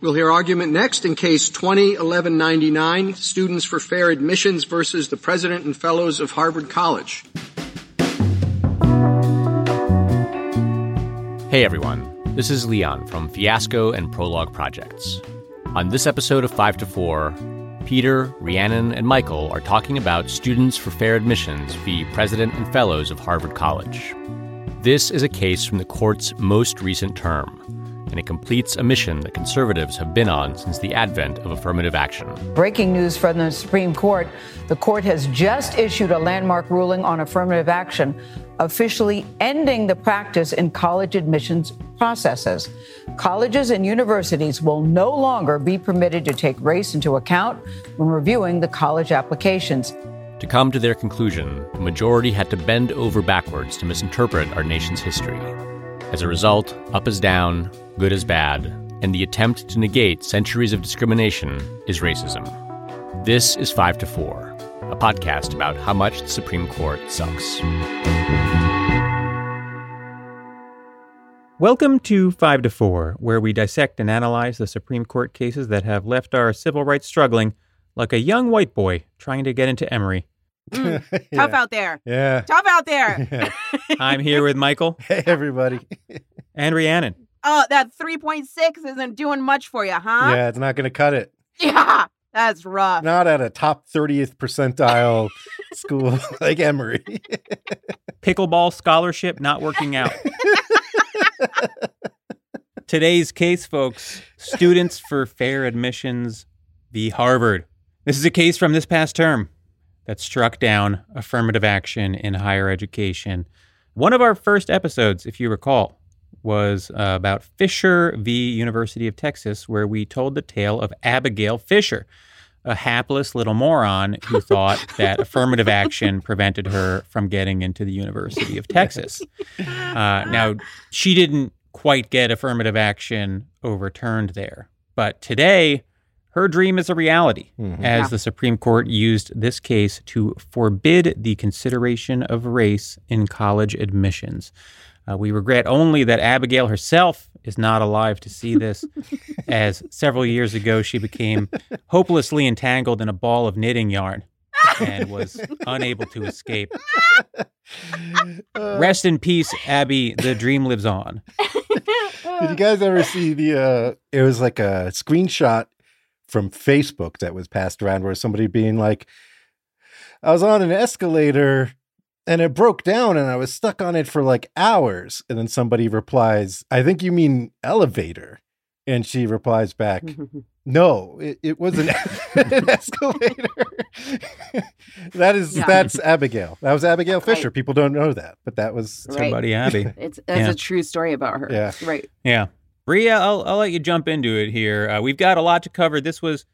We'll hear argument next in case 201199, Students for Fair Admissions versus the President and Fellows of Harvard College. Hey everyone, this is Leon from Fiasco and Prologue Projects. On this episode of 5 to 4, Peter, Rhiannon, and Michael are talking about Students for Fair Admissions v. President and Fellows of Harvard College. This is a case from the court's most recent term and it completes a mission that conservatives have been on since the advent of affirmative action. Breaking news from the Supreme Court the court has just issued a landmark ruling on affirmative action, officially ending the practice in college admissions processes. Colleges and universities will no longer be permitted to take race into account when reviewing the college applications. To come to their conclusion, the majority had to bend over backwards to misinterpret our nation's history. As a result, up is down, good is bad, and the attempt to negate centuries of discrimination is racism. This is 5 to 4, a podcast about how much the Supreme Court sucks. Welcome to 5 to 4, where we dissect and analyze the Supreme Court cases that have left our civil rights struggling like a young white boy trying to get into Emory. Mm, tough out there. Yeah. Tough out there. Yeah. I'm here with Michael Hey, everybody. and Rhiannon. oh, that 3.6 isn't doing much for you, huh? Yeah, it's not going to cut it. Yeah, That's rough. Not at a top 30th percentile school like Emory. Pickleball scholarship not working out. Today's case, folks Students for Fair Admissions v. Harvard. This is a case from this past term that struck down affirmative action in higher education. One of our first episodes, if you recall, was uh, about Fisher v. University of Texas, where we told the tale of Abigail Fisher, a hapless little moron who thought that affirmative action prevented her from getting into the University of Texas. Uh, now, she didn't quite get affirmative action overturned there, but today, her dream is a reality Mhm. as Yeah. the Supreme Court used this case to forbid the consideration of race in college admissions. Uh, we regret only that Abigail herself is not alive to see this, as several years ago she became hopelessly entangled in a ball of knitting yarn and was unable to escape. Uh, Rest in peace, Abby. The dream lives on. Did you guys ever see the? uh It was like a screenshot from Facebook that was passed around, where somebody being like, "I was on an escalator." And it broke down, and I was stuck on it for like hours. And then somebody replies, "I think you mean elevator." And she replies back, "No, it, it was an, an escalator." that is Yeah. that's Abigail. That was Abigail Fisher. Right. People don't know that, but that was It's Right. her buddy Abby. It's that's Yeah. a true story about her. Yeah. Right. Yeah. Bria, I'll, I'll let you jump into it here. Uh, we've got a lot to cover. This was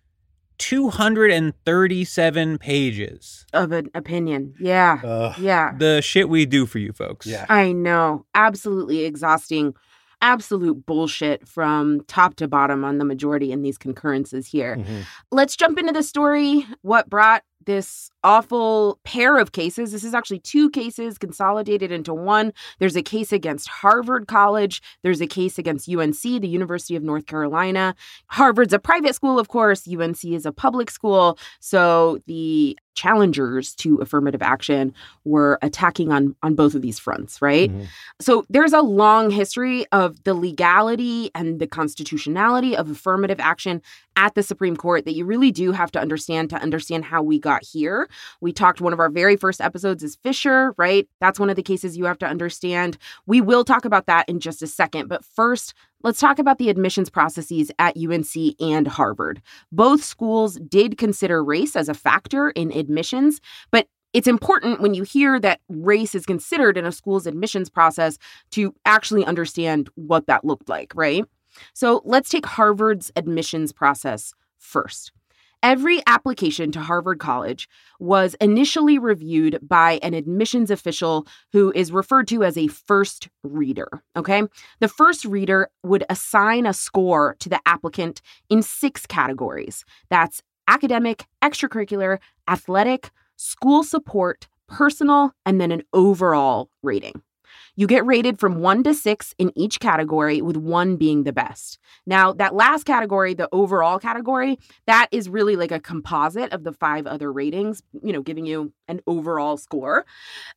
237 pages. Of an opinion. Yeah. uh, yeah. The shit we do for you folks. Yeah. I know. Absolutely exhausting. Absolute bullshit from top to bottom on the majority in these concurrences here. mhm. Let's jump into the story. What brought this awful pair of cases? This is actually two cases consolidated into one. There's a case against Harvard College, there's a case against UNC, the University of North Carolina. Harvard's a private school, of course, UNC is a public school. So the challengers to affirmative action were attacking on on both of these fronts, right? Mhm. So there's a long history of the legality and the constitutionality of affirmative action at the Supreme Court that you really do have to understand to understand how we got here. We talked one of our very first episodes is Fisher, right? That's one of the cases you have to understand. We will talk about that in just a second, but first, let's talk about the admissions processes at UNC and Harvard. Both schools did consider race as a factor in admissions, but it's important when you hear that race is considered in a school's admissions process to actually understand what that looked like, right? So let's take Harvard's admissions process first. Every application to Harvard College was initially reviewed by an admissions official who is referred to as a first reader. Okay. The first reader would assign a score to the applicant in six categories that's academic, extracurricular, athletic, school support, personal, and then an overall rating. You get rated from one to six in each category, with one being the best. Now, that last category, the overall category, that is really like a composite of the five other ratings, you know, giving you an overall score.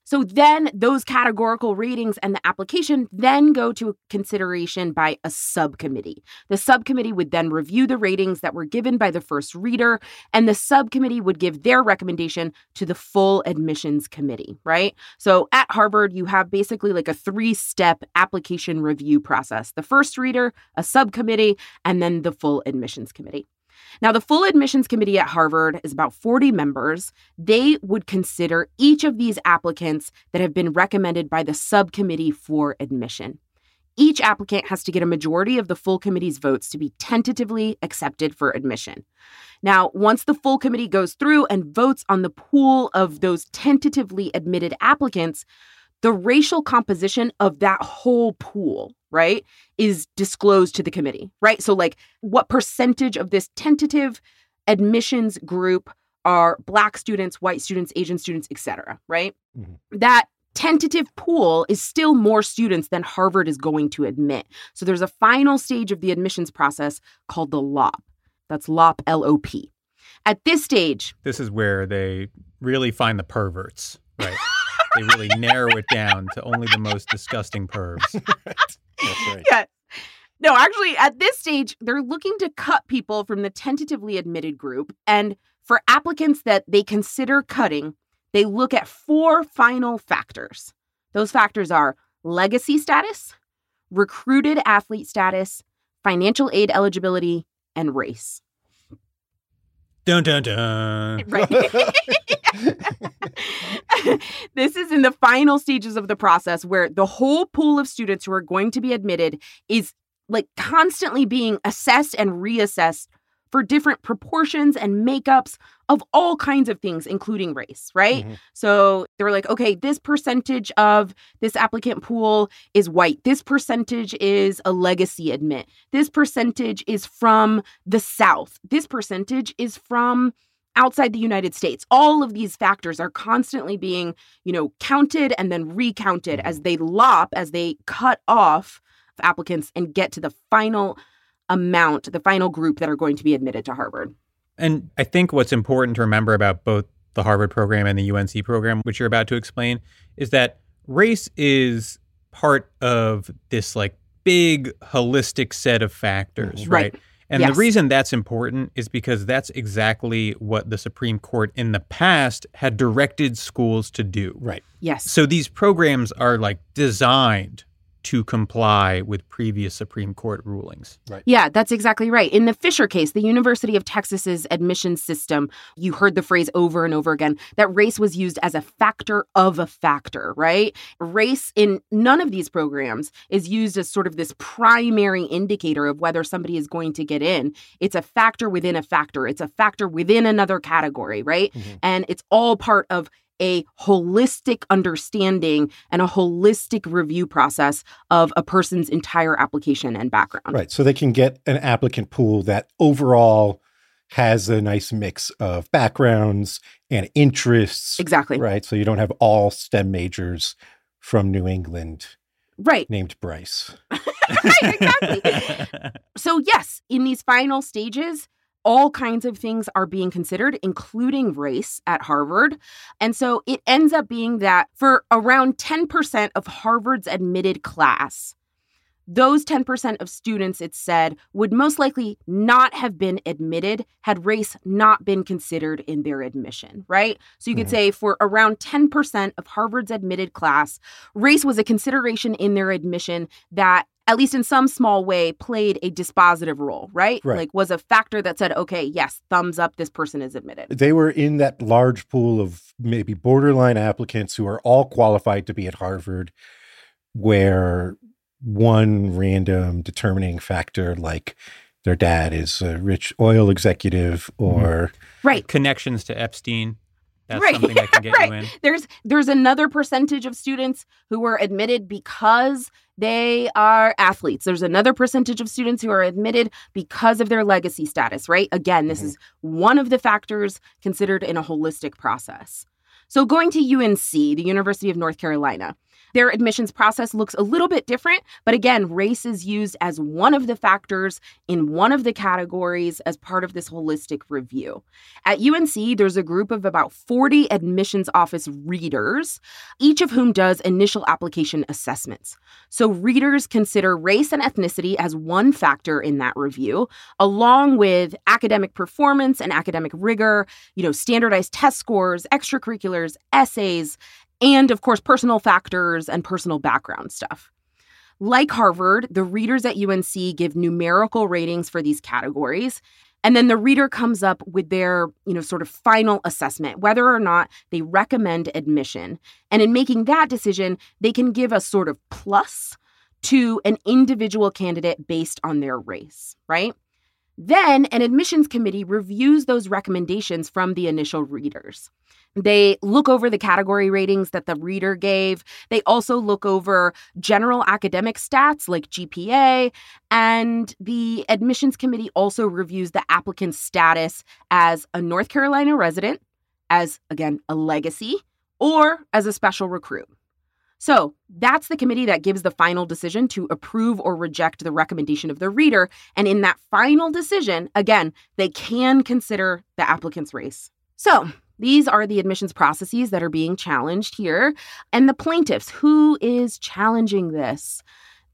So then those categorical ratings and the application then go to consideration by a subcommittee. The subcommittee would then review the ratings that were given by the first reader, and the subcommittee would give their recommendation to the full admissions committee, right? So at Harvard, you have basically like a three step application review process the first reader, a subcommittee, and then the full admissions committee. Now, the full admissions committee at Harvard is about 40 members. They would consider each of these applicants that have been recommended by the subcommittee for admission. Each applicant has to get a majority of the full committee's votes to be tentatively accepted for admission. Now, once the full committee goes through and votes on the pool of those tentatively admitted applicants, the racial composition of that whole pool, right, is disclosed to the committee, right? So, like, what percentage of this tentative admissions group are Black students, white students, Asian students, etc., right? Mm-hmm. That tentative pool is still more students than Harvard is going to admit. So there's a final stage of the admissions process called the LOP. That's LOP, L O P. At this stage, this is where they really find the perverts, right? they really narrow it down to only the most disgusting pervs. That's right. Yeah. No, actually, at this stage, they're looking to cut people from the tentatively admitted group. And for applicants that they consider cutting, they look at four final factors. Those factors are legacy status, recruited athlete status, financial aid eligibility, and race. Dun dun dun. Right. this is in the final stages of the process where the whole pool of students who are going to be admitted is like constantly being assessed and reassessed for different proportions and makeups of all kinds of things, including race, right? Mm-hmm. So they were like, okay, this percentage of this applicant pool is white. This percentage is a legacy admit. This percentage is from the South. This percentage is from outside the United States. All of these factors are constantly being, you know, counted and then recounted as mm-hmm. they lop, as they cut off applicants and get to the final amount, the final group that are going to be admitted to Harvard. And I think what's important to remember about both the Harvard program and the UNC program, which you're about to explain, is that race is part of this like big holistic set of factors, right? right? And yes. the reason that's important is because that's exactly what the Supreme Court in the past had directed schools to do. Right. Yes. So these programs are like designed to comply with previous Supreme Court rulings. Right. Yeah, that's exactly right. In the Fisher case, the University of Texas's admissions system, you heard the phrase over and over again that race was used as a factor of a factor, right? Race in none of these programs is used as sort of this primary indicator of whether somebody is going to get in. It's a factor within a factor, it's a factor within another category, right? Mm-hmm. And it's all part of a holistic understanding and a holistic review process of a person's entire application and background. Right. So they can get an applicant pool that overall has a nice mix of backgrounds and interests. Exactly. Right. So you don't have all STEM majors from New England. Right. Named Bryce. right, exactly. so, yes, in these final stages, all kinds of things are being considered, including race at Harvard. And so it ends up being that for around 10% of Harvard's admitted class, those 10% of students, it said, would most likely not have been admitted had race not been considered in their admission, right? So you could mm-hmm. say for around 10% of Harvard's admitted class, race was a consideration in their admission that at least in some small way, played a dispositive role, right? right? Like was a factor that said, okay, yes, thumbs up, this person is admitted. They were in that large pool of maybe borderline applicants who are all qualified to be at Harvard, where one random determining factor like their dad is a rich oil executive mm-hmm. or right connections to Epstein that's right. something that can get right. you in. There's there's another percentage of students who were admitted because they are athletes. There's another percentage of students who are admitted because of their legacy status, right? Again, this mm-hmm. is one of the factors considered in a holistic process. So going to UNC, the University of North Carolina, Their admissions process looks a little bit different, but again, race is used as one of the factors in one of the categories as part of this holistic review. At UNC, there's a group of about 40 admissions office readers, each of whom does initial application assessments. So readers consider race and ethnicity as one factor in that review, along with academic performance and academic rigor, you know, standardized test scores, extracurriculars, essays, and of course, personal factors and personal background stuff. Like Harvard, the readers at UNC give numerical ratings for these categories. And then the reader comes up with their, you know, sort of final assessment, whether or not they recommend admission. And in making that decision, they can give a sort of plus to an individual candidate based on their race, right? Then an admissions committee reviews those recommendations from the initial readers. They look over the category ratings that the reader gave. They also look over general academic stats like GPA. And the admissions committee also reviews the applicant's status as a North Carolina resident, as again, a legacy, or as a special recruit. So that's the committee that gives the final decision to approve or reject the recommendation of the reader. And in that final decision, again, they can consider the applicant's race. So these are the admissions processes that are being challenged here. And the plaintiffs, who is challenging this?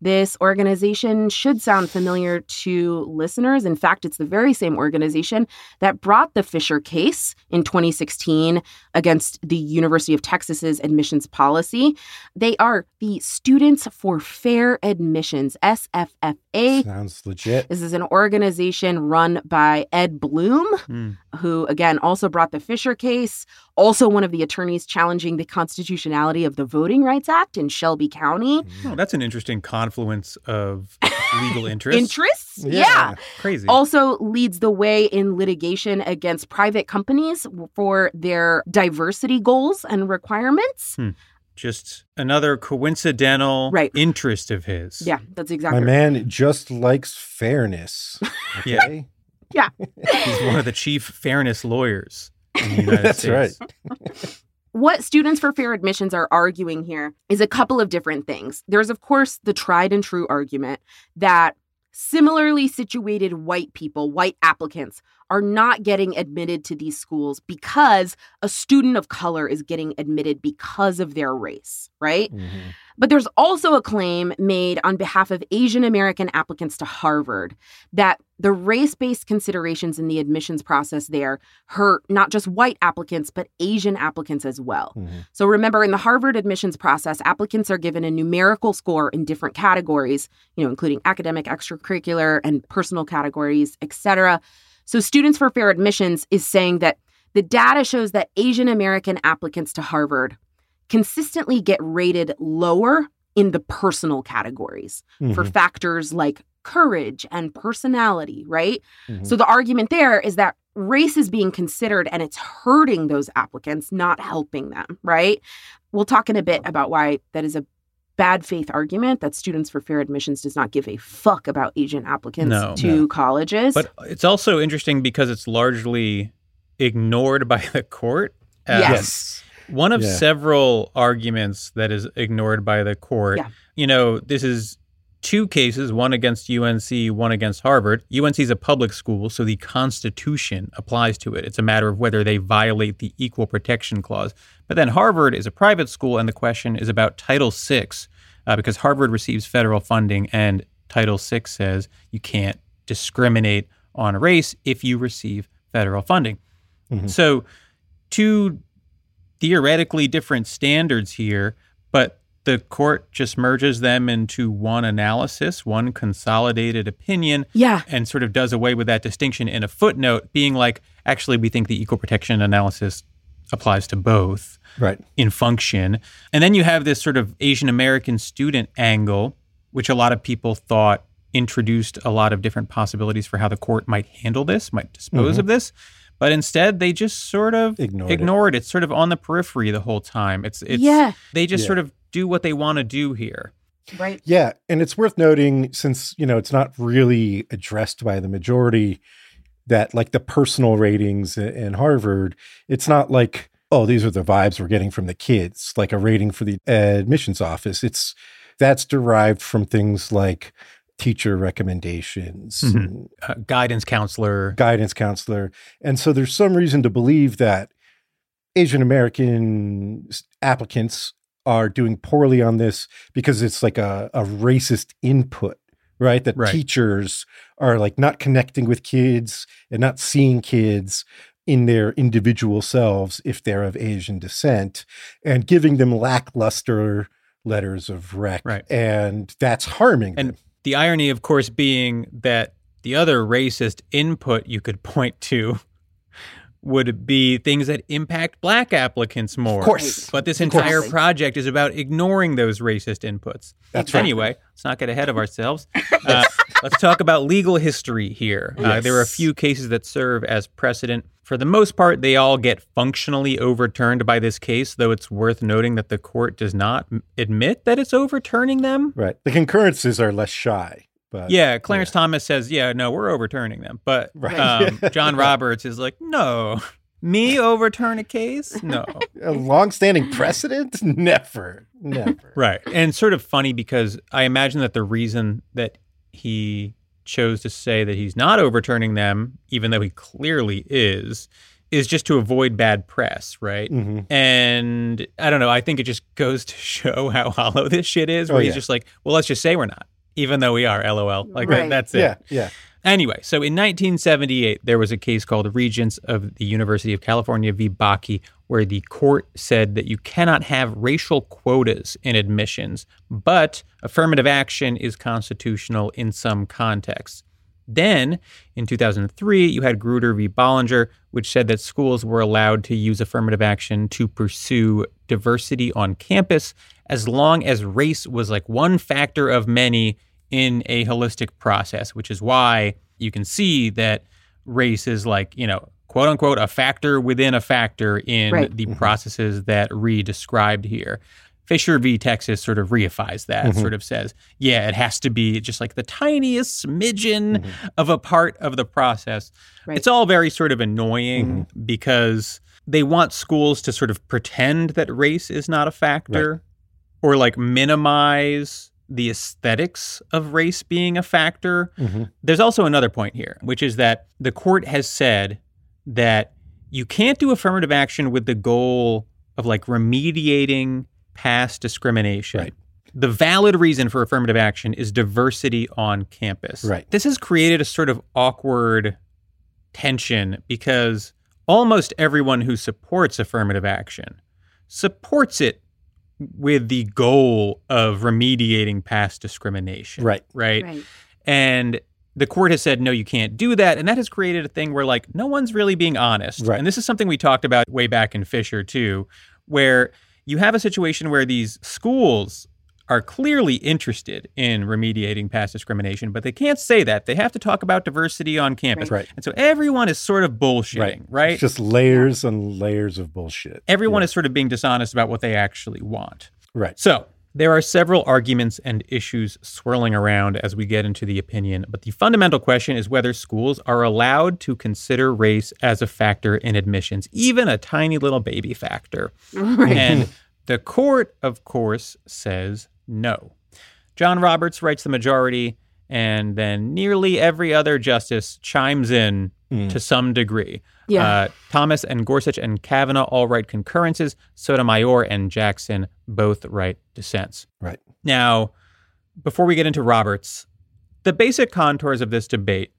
This organization should sound familiar to listeners. In fact, it's the very same organization that brought the Fisher case in 2016 against the University of Texas's admissions policy. They are the Students for Fair Admissions, SFFA. Sounds legit. This is an organization run by Ed Blum, Mm. Who again also brought the Fisher case, also one of the attorneys challenging the constitutionality of the Voting Rights Act in Shelby County. Oh, that's an interesting confluence of legal interests. Interests? yeah. Crazy. Also leads the way in litigation against private companies for their diversity goals and requirements. Hmm. Just another coincidental Right. interest of his. Yeah, that's My exactly right. My man just likes fairness. Yeah. He's one of the chief fairness lawyers in the United That's States. right. What Students for Fair Admissions are arguing here is a couple of different things. There's, of course, the tried and true argument that similarly situated white people, white applicants, are not getting admitted to these schools because a student of color is getting admitted because of their race, right? Mhm. But there's also a claim made on behalf of Asian American applicants to Harvard that the race based considerations in the admissions process there hurt not just white applicants, but Asian applicants as well. Mhm. So remember, in the Harvard admissions process, applicants are given a numerical score in different categories, you know, including academic, extracurricular, and personal categories, etc. So Students for Fair Admissions is saying that the data shows that Asian American applicants to Harvard consistently get rated lower in the personal categories for Mhm. factors like courage and personality, right? Mhm. So the argument there is that race is being considered and it's hurting those applicants, not helping them, right? We'll talk in a bit about why that is a bad faith argument that Students for Fair Admissions does not give a fuck about Asian applicants No. to No. colleges. But it's also interesting because it's largely ignored by the court. as Yes. One of Yeah. several arguments that is ignored by the court. Yeah. You know, this is two cases, one against UNC, one against Harvard. UNC is a public school, so the Constitution applies to it. It's a matter of whether they violate the Equal Protection Clause. But then Harvard is a private school, and the question is about Title VI, uh, because Harvard receives federal funding, and Title VI says you can't discriminate on race if you receive federal funding. Mhm. So, two theoretically different standards here, but the court just merges them into one analysis, one consolidated opinion, yeah. and sort of does away with that distinction in a footnote, being like, actually, we think the equal protection analysis applies to both Right. in function. And then you have this sort of Asian American student angle, which a lot of people thought introduced a lot of different possibilities for how the court might handle this, might dispose Mhm. of this. But instead, they just sort of Ignored it. ignored it. It's sort of on the periphery the whole time. It's it's Yeah. they just Yeah. sort of do what they want to do here. Right. Yeah, and it's worth noting since you know it's not really addressed by the majority that like the personal ratings in Harvard, it's not like oh, these are the vibes we're getting from the kids, like a rating for the admissions office. It's that's derived from things like teacher recommendations, Mhm. and Uh, guidance counselor. guidance counselor. And so there's some reason to believe that Asian American applicants are doing poorly on this because it's like a, a racist input, right? That Right. teachers are like not connecting with kids and not seeing kids in their individual selves if they're of Asian descent and giving them lackluster letters of rec. Right. And that's harming And them. The irony, of course, being that the other racist input you could point to would be things that impact black applicants more. Of course. But this entire project is about ignoring those racist inputs. That's right. Anyway, let's not get ahead of ourselves. Uh, let's talk about legal history here. Uh, there are a few cases that serve as precedent. For the most part, they all get functionally overturned by this case, though it's worth noting that the court does not admit that it's overturning them. Right. The concurrences are less shy. But Yeah, Clarence Thomas says, "Yeah, no, we're overturning them." But Right. um, John Roberts is like, "No, me overturn a case? No." a long-standing precedent? Never, never. right, and sort of funny because I imagine that the reason that he chose to say that he's not overturning them, even though he clearly is, is just to avoid bad press, right? hmm And I don't know. I think it just goes to show how hollow this shit is. Where Oh, he's yeah. just like, "Well, let's just say we're not." Even though we are, lol. Like that, that's it. Yeah, yeah. Anyway, so in 1978, there was a case called Regents of the University of California v. Bakke, where the court said that you cannot have racial quotas in admissions, but affirmative action is constitutional in some contexts. Then, in 2003, you had Grutter v. Bollinger, which said that schools were allowed to use affirmative action to pursue diversity on campus as long as race was like one factor of many in a holistic process, which is why you can see that race is like, you know, quote unquote, a factor within a factor in Right. the processes that Ree described here. Fisher v. Texas sort of reifies that, Mhm. sort of says, yeah, it has to be just like the tiniest smidgen Mhm. of a part of the process. Right. It's all very sort of annoying because they want schools to sort of pretend that race is not a factor or like minimize the aesthetics of race being a factor. Mhm. There's also another point here, which is that the court has said that you can't do affirmative action with the goal of like remediating past discrimination. Right. The valid reason for affirmative action is diversity on campus. Right. This has created a sort of awkward tension because almost everyone who supports affirmative action supports it with the goal of remediating past discrimination. Right. Right. Right. And the court has said, no, you can't do that. And that has created a thing where, like, no one's really being honest. Right. And this is something we talked about way back in Fisher, too, where you have a situation where these schools are clearly interested in remediating past discrimination, but they can't say that. They have to talk about diversity on campus. Right. And so everyone is sort of bullshitting, right? It's just layers and layers of bullshit. everyone Yeah. is sort of being dishonest about what they actually want. Right. So, there are several arguments and issues swirling around as we get into the opinion, but the fundamental question is whether schools are allowed to consider race as a factor in admissions, even a tiny little baby factor. Right. And the court, of course, says no. John Roberts writes the majority, and then nearly every other justice chimes in Mm. to some degree. Yeah. Uh, Thomas and Gorsuch and Kavanaugh all write concurrences. Sotomayor and Jackson both write dissents. Right. Now, before we get into Roberts, the basic contours of this debate,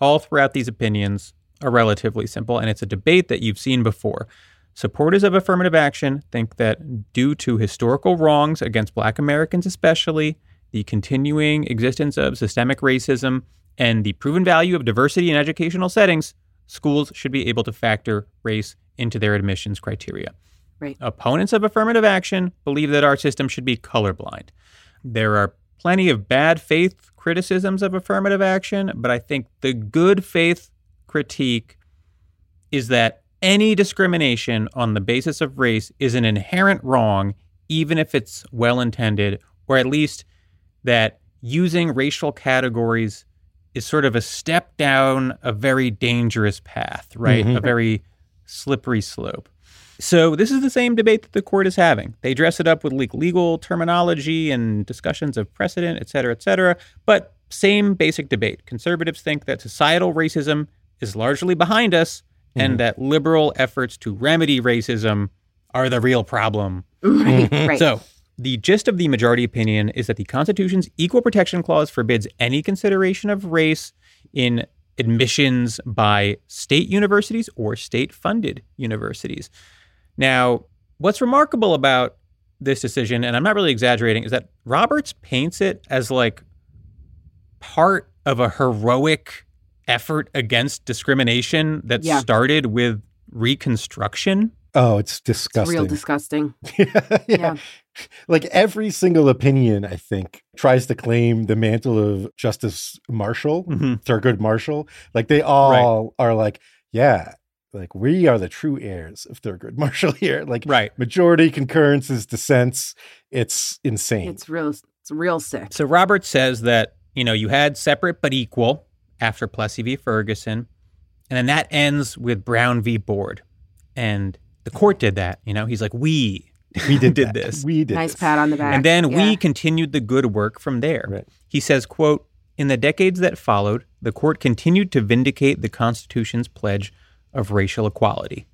all throughout these opinions, are relatively simple, and it's a debate that you've seen before. Supporters of affirmative action think that due to historical wrongs against Black Americans, especially, the continuing existence of systemic racism, and the proven value of diversity in educational settings, schools should be able to factor race into their admissions criteria. Right. Opponents of affirmative action believe that our system should be colorblind. There are plenty of bad faith criticisms of affirmative action, but I think the good faith critique is that any discrimination on the basis of race is an inherent wrong, even if it's well intended, or at least that using racial categories is sort of a step down a very dangerous path, right? Mhm. A very slippery slope. So this is the same debate that the court is having. They dress it up with legal terminology and discussions of precedent, et cetera, et cetera. But same basic debate. Conservatives think that societal racism is largely behind us and mm-hmm. that liberal efforts to remedy racism are the real problem. Right. Mm-hmm. right. So, the gist of the majority opinion is that the Constitution's Equal Protection Clause forbids any consideration of race in admissions by state universities or state funded universities. Now, what's remarkable about this decision, and I'm not really exaggerating, is that Roberts paints it as like part of a heroic effort against discrimination that Yeah. started with Reconstruction. Oh, it's it's disgusting. real disgusting. yeah. Yeah. Like every single opinion, I think, tries to claim the mantle of Justice Marshall, Mhm. Thurgood Marshall. Like they all are like, yeah, like we are the true heirs of Thurgood Marshall here. Like Right. majority concurrence concurrences, dissents. It's insane. It's real. It's real sick. So Robert says that, you know, you had separate but equal after Plessy v. Ferguson. And then that ends with Brown v. Board. And the court did that. You know, he's like, we, we did, did this. We did Nice this. pat on the back. And then Yeah. we continued the good work from there. Right. He says, quote, in the decades that followed, the court continued to vindicate the Constitution's pledge of racial equality.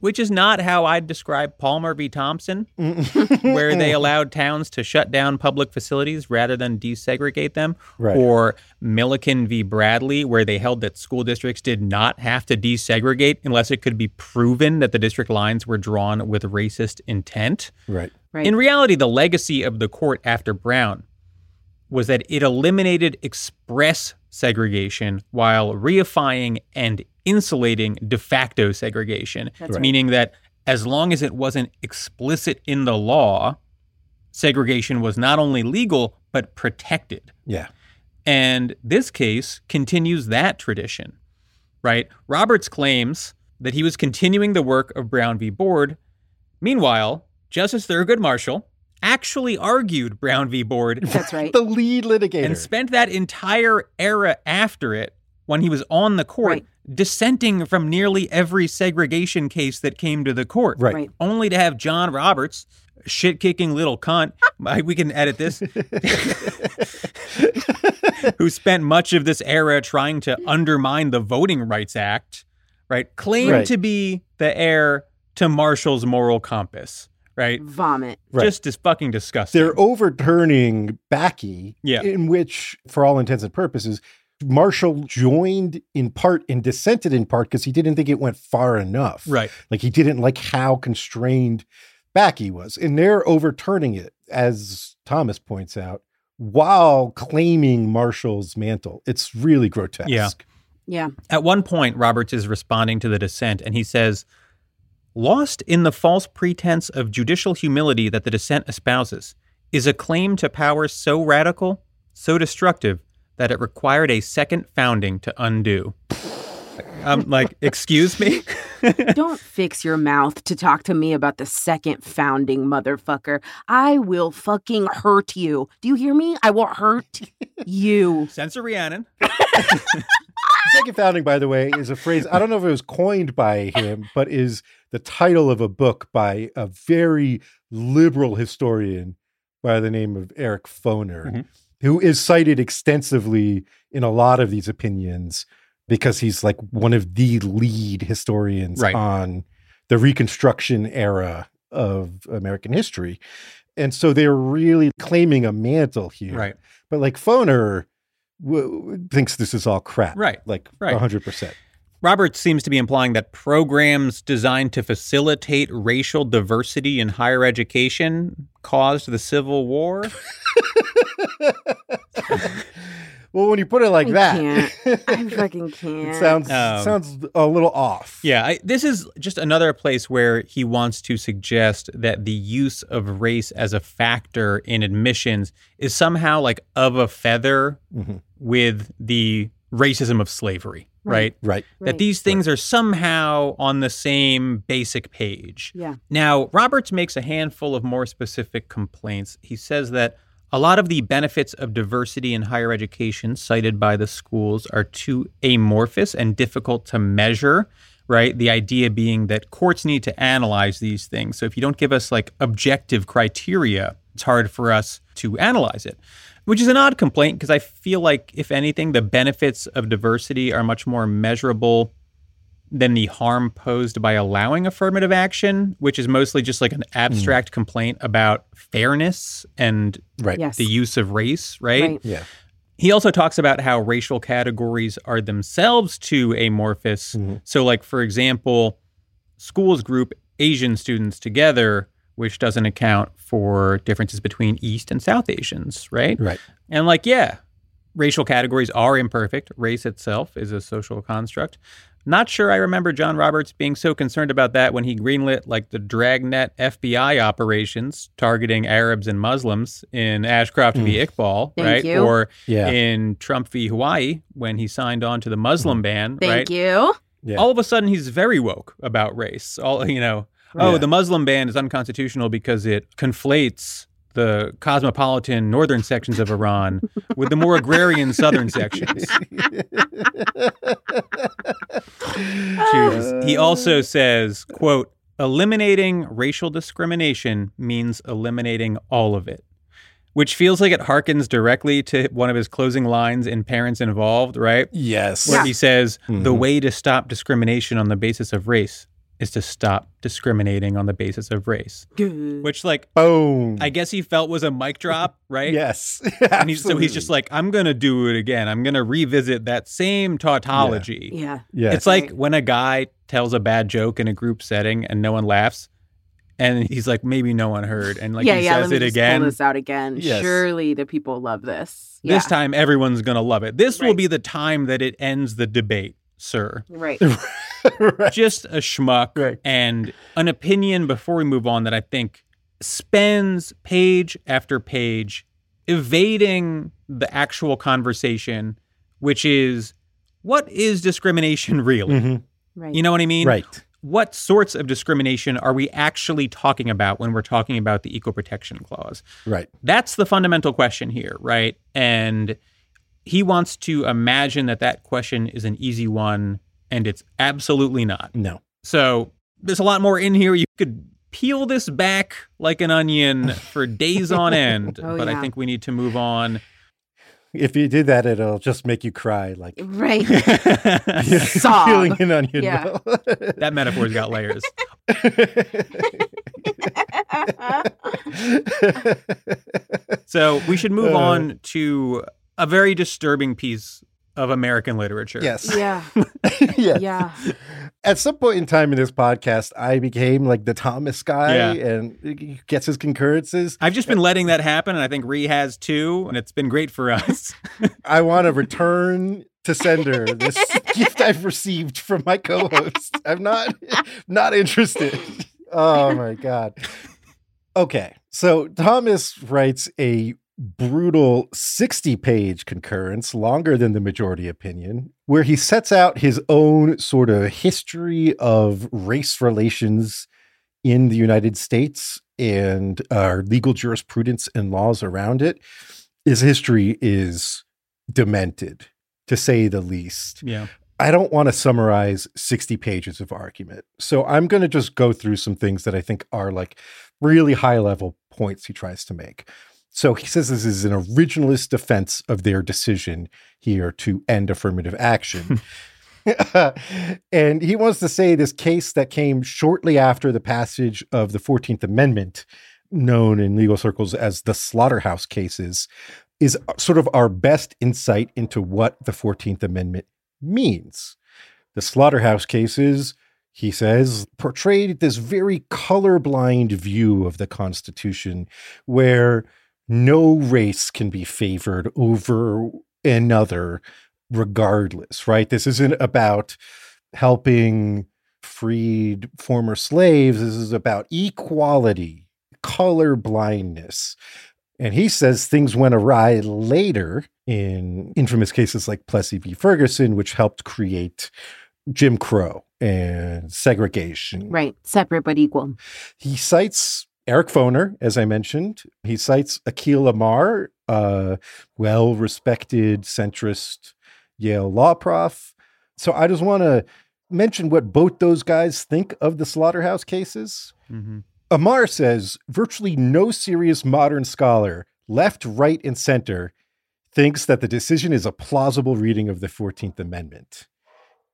Which is not how I'd describe Palmer v. Thompson, where they allowed towns to shut down public facilities rather than desegregate them, Right. or Milliken v. Bradley, where they held that school districts did not have to desegregate unless it could be proven that the district lines were drawn with racist intent. Right. Right. In reality, the legacy of the court after Brown was that it eliminated express segregation while reifying and insulating de facto segregation, That's right. meaning that as long as it wasn't explicit in the law, segregation was not only legal but protected. Yeah. And this case continues that tradition, right? Roberts claims that he was continuing the work of Brown v. Board. Meanwhile, Justice Thurgood Marshall actually argued Brown v. Board That's right. The lead litigator. and spent that entire era after it when he was on the court Right. dissenting from nearly every segregation case that came to the court. Right. Right. Only to have John Roberts, shit kicking little cunt, we can edit this, who spent much of this era trying to undermine the Voting Rights Act, right, claim Right. to be the heir to Marshall's moral compass, right? Vomit. Right. Just as fucking disgusting. They're overturning Bakke, Yeah. in which, for all intents and purposes, Marshall joined in part and dissented in part because he didn't think it went far enough. right. Like he didn't like how constrained Bakke was. And they're overturning it, as Thomas points out, while claiming Marshall's mantle. It's really grotesque. Yeah. Yeah. At one point, Roberts is responding to the dissent and he says, Lost in the false pretense of judicial humility that the dissent espouses is a claim to power so radical, so destructive, that it required a second founding to undo. I'm like, excuse me? Don't fix your mouth to talk to me about the second founding motherfucker. I will fucking hurt you. Do you hear me? I will hurt you. Censor Rhiannon. Second founding, by the way, is a phrase, I don't know if it was coined by him, but is the title of a book by a very liberal historian by the name of Eric Foner, Mhm. Who is cited extensively in a lot of these opinions because he's like one of the lead historians Right. on the Reconstruction era of American history. And so they're really claiming a mantle here. Right. But like Foner w- w- thinks this is all crap. Right. Like Right. 100%. Roberts seems to be implying that programs designed to facilitate racial diversity in higher education caused the Civil War. Well, when you put it like I that, can't. I fucking can't. sounds Um, sounds a little off. Yeah, I, this is just another place where he wants to suggest that the use of race as a factor in admissions is somehow like of a feather Mhm. with the racism of slavery, right? Right. That Right. these things are somehow on the same basic page. Yeah. Now, Roberts makes a handful of more specific complaints. He says that a lot of the benefits of diversity in higher education cited by the schools are too amorphous and difficult to measure right? The idea being that courts need to analyze these things. So if you don't give us like objective criteria, it's hard for us to analyze it, which is an odd complaint because I feel like, if anything, the benefits of diversity are much more measurable than the harm posed by allowing affirmative action, which is mostly just like an abstract complaint about fairness and Right. Yes. the use of race, right? Right. Yeah. He also talks about how racial categories are themselves too amorphous. Mhm. So, like, for example, schools group Asian students together, which doesn't account for differences between East and South Asians, right? Right. And, like, yeah, racial categories are imperfect. Race itself is a social construct. Not sure I remember John Roberts being so concerned about that when he greenlit like the dragnet FBI operations targeting Arabs and Muslims in Ashcroft v. Mm. Iqbal, Thank right? you. Or Yeah. in Trump v. Hawaii when he signed on to the Muslim mm. ban, Thank right? you. Yeah. All of a sudden he's very woke about race. All you know, oh, Yeah. the Muslim ban is unconstitutional because it conflates the cosmopolitan northern sections of Iran with the more agrarian southern sections. Jesus. He also says, quote, eliminating racial discrimination means eliminating all of it. Which feels like it harkens directly to one of his closing lines in Parents Involved, right? Yes. Where he says, the Mhm. way to stop discrimination on the basis of race is to stop discriminating on the basis of race. Which, like, Boom. I guess he felt was a mic drop, right? Yes. And he's, so he's just like, I'm going to do it again. I'm going to revisit that same tautology. Yeah. yeah. It's like when a guy tells a bad joke in a group setting and no one laughs, and he's like, maybe no one heard, and like yeah, he yeah. says let me it just again. Pull this out again. Yes. Surely the people love this. This time, everyone's gonna love it. This will be the time that it ends the debate, sir. Right. right. Just a schmuck Right. and an opinion. Before we move on, that I think spends page after page evading the actual conversation, which is what is discrimination really? Mhm. Right. You know what I mean? Right. what sorts of discrimination are we actually talking about when we're talking about the Equal Protection Clause? Right. That's the fundamental question here, right? And he wants to imagine that that question is an easy one, and it's absolutely not. No. So there's a lot more in here. You could peel this back like an onion for days on end, Oh, but I think we need to move on. If you did that, it'll just make you cry, like Right. that Sob. peeling an onion. Yeah. that metaphor's got layers. So we should move Uh. on to a very disturbing piece of American literature. yes. yeah. yeah. Yeah. At some point in time in this podcast, I became like the Thomas guy, Yeah. and he gets his concurrences. I've just been letting that happen, and I think Ree has too, and it's been great for us. I want to return to sender this gift I've received from my co-host. I'm not not interested. Oh my god. Okay. So Thomas writes a brutal 60 page concurrence, longer than the majority opinion, where he sets out his own sort of history of race relations in the United States and our legal jurisprudence and laws around it. His history is demented, to say the least. yeah. I don't want to summarize 60 pages of argument. So I'm going to just go through some things that I think are like really high level points he tries to make. So he says this is an originalist defense of their decision here to end affirmative action. and he wants to say this case that came shortly after the passage of the 14th Amendment, known in legal circles as the slaughterhouse cases, is sort of our best insight into what the 14th Amendment means. The slaughterhouse cases, he says, portrayed this very colorblind view of the Constitution where no race can be favored over another regardless, right? This isn't about helping freed former slaves. This is about equality, color blindness. And he says things went awry later in infamous cases like Plessy v. Ferguson, which helped create Jim Crow and segregation. Right. Separate but equal. He cites Eric Foner, as I mentioned. He cites Akhil Amar, a well respected centrist Yale law prof. So I just want to mention what both those guys think of the slaughterhouse cases. Mm-hmm. Amar says virtually no serious modern scholar, left, right, and center, thinks that the decision is a plausible reading of the 14th Amendment.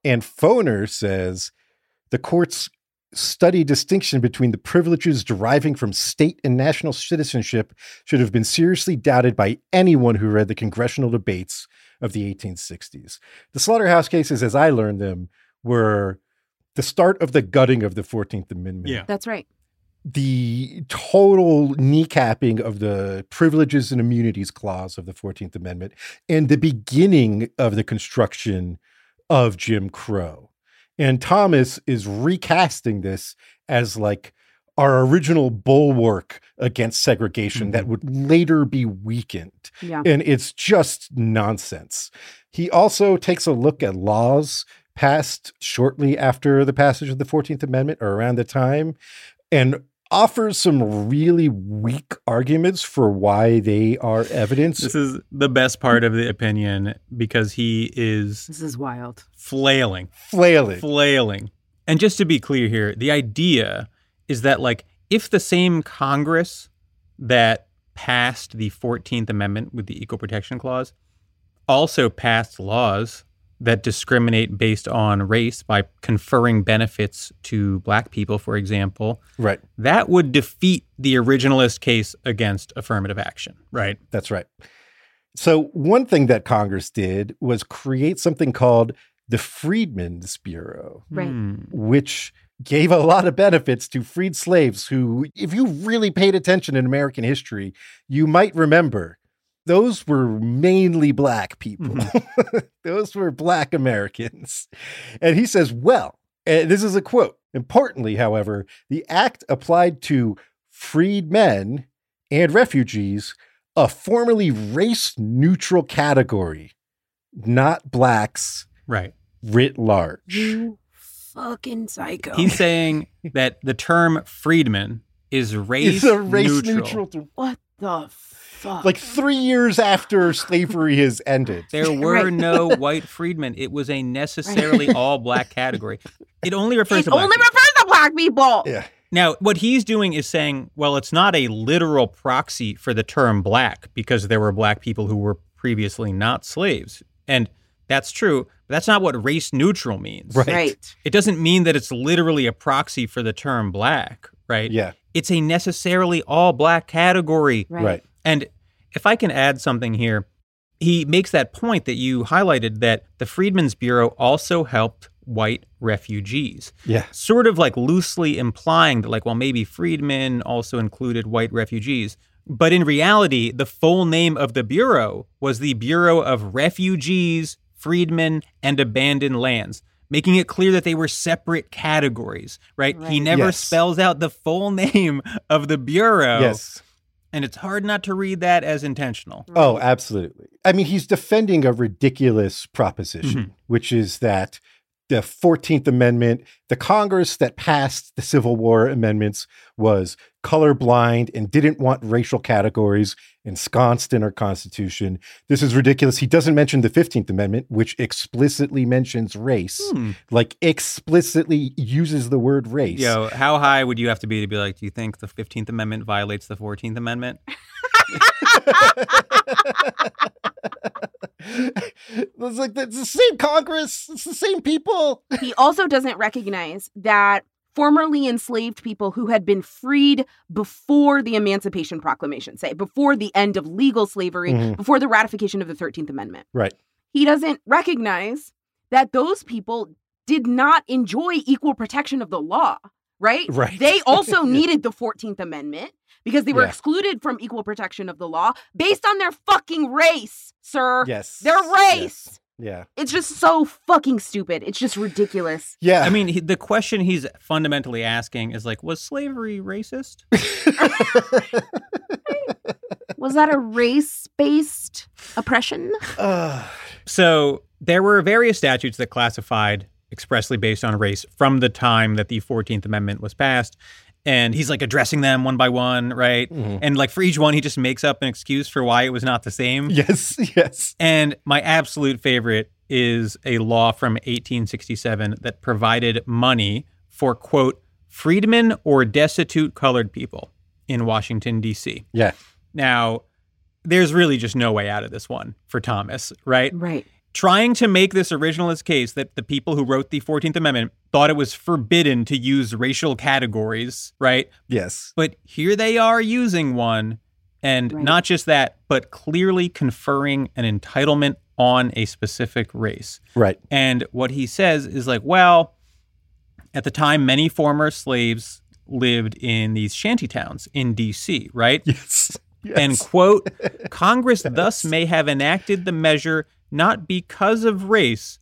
And Foner says the court's study distinction between the privileges deriving from state and national citizenship should have been seriously doubted by anyone who read the congressional debates of the 1860s. The slaughterhouse cases, as I learned them, were the start of the gutting of the 14th Amendment. Yeah. That's right. The total kneecapping of the privileges and immunities clause of the 14th Amendment and the beginning of the construction of Jim Crow. And Thomas is recasting this as like our original bulwark against segregation that mm-hmm. would later be weakened. Yeah. And it's just nonsense. He also takes a look at laws passed shortly after the passage of the 14th Amendment or around the time and offers some really weak arguments for why they are evidence. This is the best part of the opinion because he is This is wild. flailing, flailing. flailing. And just to be clear here, the idea is that, like, if the same Congress that passed the 14th Amendment with the Equal Protection Clause also passed laws that discriminate based on race by conferring benefits to black people, for example, right. that would defeat the originalist case against affirmative action, right? That's right. So, one thing that Congress did was create something called the Freedmen's Bureau, Right. Hmm. which gave a lot of benefits to freed slaves who, if you really paid attention in American history, you might remember those were mainly black people. Mm-hmm. those were black Americans. And he says, well, and this is a quote. Importantly, however, the act applied to freed men and refugees, a formerly race neutral category, not blacks Right. writ large. You fucking psycho. He's saying that the term freedman is race, It's a race neutral. neutral. what the fuck? like three years after slavery has ended. There were Right. no white freedmen. It was a necessarily all black category. It only refers it to black only people. refers to black people. Yeah. Now, what he's doing is saying, well, it's not a literal proxy for the term black because there were black people who were previously not slaves. And that's true, but that's not what race neutral means. Right. Right. It doesn't mean that it's literally a proxy for the term black, right? Yeah. It's a necessarily all black category. Right. Right. And if I can add something here, he makes that point that you highlighted that the Freedmen's Bureau also helped white refugees, Yeah. sort of like loosely implying that, like, well, maybe freedmen also included white refugees. But in reality, the full name of the Bureau was the Bureau of Refugees, Freedmen, and Abandoned Lands, making it clear that they were separate categories, right? He never Yes. spells out the full name of the Bureau. Yes. And it's hard not to read that as intentional. Oh, absolutely. I mean, he's defending a ridiculous proposition, mm-hmm. which is that the 14th Amendment, the Congress that passed the Civil War amendments was colorblind and didn't want racial categories ensconced in our Constitution. This is ridiculous. He doesn't mention the 15th Amendment, which explicitly mentions race, Hmm. like explicitly uses the word race. Yo, how high would you have to be to be like, do you think the 15th Amendment violates the 14th Amendment? it's like it's the same Congress, it's the same people. He also doesn't recognize that formerly enslaved people who had been freed before the Emancipation Proclamation, say before the end of legal slavery, Mhm. before the ratification of the 13th Amendment. Right. He doesn't recognize that those people did not enjoy equal protection of the law, right? Right. They also needed the 14th Amendment because they were Yeah. excluded from equal protection of the law based on their fucking race, sir. Yes. Their Yes. Race. Yeah. It's just so fucking stupid. It's just ridiculous. Yeah. I mean, he, the question he's fundamentally asking is like, was slavery racist? Was that a race based oppression? Uh, So there were various statutes that classified expressly based on race from the time that the 14th Amendment was passed. And he's like addressing them one by one, right? Mhm. And like for each one, he just makes up an excuse for why it was not the same. yes. Yes. And my absolute favorite is a law from 1867 that provided money for, quote, freedmen or destitute colored people in Washington, D.C. Yeah. Now, there's really just no way out of this one for Thomas, right? Right. Trying to make this originalist case that the people who wrote the 14th Amendment thought it was forbidden to use racial categories, right? Yes. But here they are using one. And Right. not just that, but clearly conferring an entitlement on a specific race. Right. And what he says is like, well, at the time, many former slaves lived in these shanty towns in DC, right? Yes. yes. And quote, Congress thus may have enacted the measure not because of race,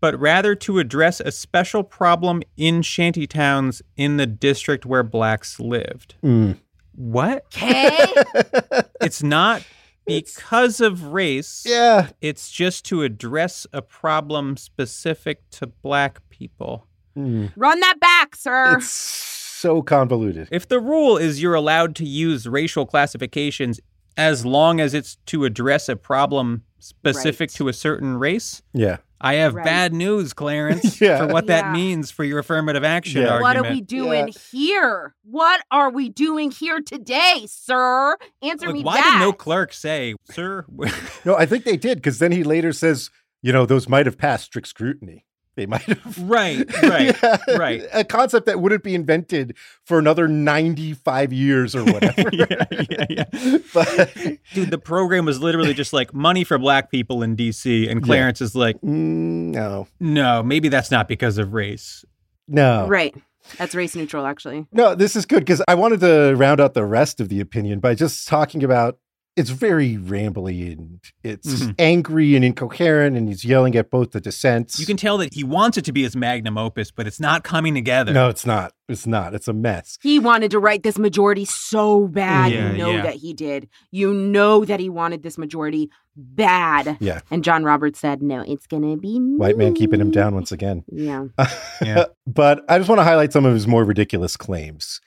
but rather to address a special problem in shanty towns in the district where blacks lived. Mm. What? Okay. It's not because of race. Yeah. It's just to address a problem specific to black people. Mm. Run that back, sir. It's so convoluted. If the rule is you're allowed to use racial classifications as long as it's to address a problem specific Right. to a certain race, Yeah. I have Right. bad news, Clarence, Yeah. for what that means for your affirmative action Yeah. argument. What are we doing here? What are we doing here today, sir? Answer Like, me why that. did no clerk say, sir? No, I think they did because then he later says, you know, those might have passed strict scrutiny. They might have. right, right, Yeah. right. A concept that wouldn't be invented for another 95 years or whatever. yeah, yeah, yeah. but Dude, the program was literally just like money for black people in DC, and Clarence is like, Mm, no, no, maybe that's not because of race. no. Right. That's race neutral, actually. No, this is good because I wanted to round out the rest of the opinion by just talking about it's very rambly and it's Mhm. angry and incoherent, and he's yelling at both the dissents. You can tell that he wants it to be his magnum opus, but it's not coming together. no, it's not. It's not. It's a mess. He wanted to write this majority so bad. Yeah, you know yeah. that he did. You know that he wanted this majority bad. Yeah. And John Roberts said, no, it's going to be White man keeping him down once again. Yeah. Yeah. but I just want to highlight some of his more ridiculous claims.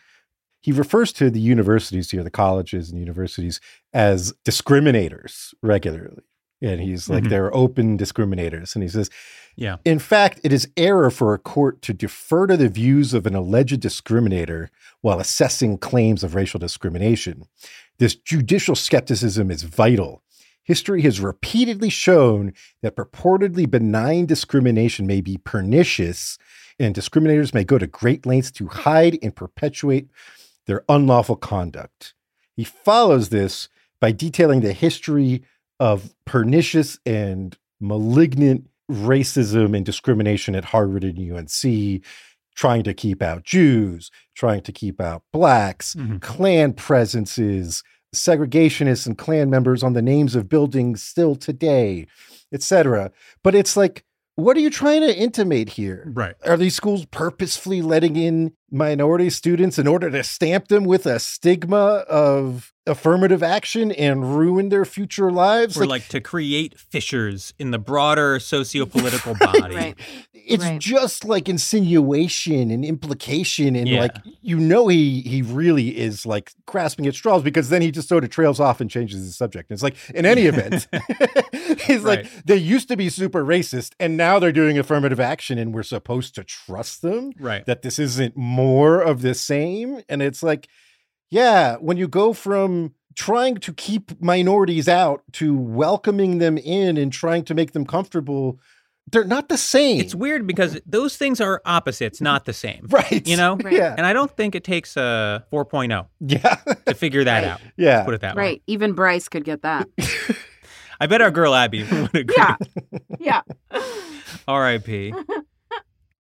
He refers to the universities here, the colleges and universities, as discriminators regularly. And he's like, Mhm. they're open discriminators. And he says, Yeah. In fact, it is error for a court to defer to the views of an alleged discriminator while assessing claims of racial discrimination. This judicial skepticism is vital. History has repeatedly shown that purportedly benign discrimination may be pernicious, and discriminators may go to great lengths to hide and perpetuate their unlawful conduct. He follows this by detailing the history of pernicious and malignant racism and discrimination at Harvard and UNC, trying to keep out Jews, trying to keep out blacks, Mhm. Klan presences, segregationists and Klan members on the names of buildings still today, etc. But it's like, what are you trying to intimate here? Right. Are these schools purposefully letting in minority students in order to stamp them with a stigma of affirmative action and ruin their future lives? Or like, to create fissures in the broader socio-political body. Right. it's Right. just like insinuation and implication and Yeah. like you know he he really is like grasping at straws because then he just sort of trails off and changes the subject. It's like in any event, he's Right. like they used to be super racist and now they're doing affirmative action and we're supposed to trust them Right. that this isn't more of the same and it's like yeah, when you go from trying to keep minorities out to welcoming them in and trying to make them comfortable, they're not the same. It's weird because those things are opposites, not the same. Right. You know? Right. Yeah. And I don't think it takes a 4.0 Yeah. to figure that Right. out. yeah. Put it that way. Right. Even Bryce could get that. I bet our girl Abby would agree. yeah. Yeah. R.I.P.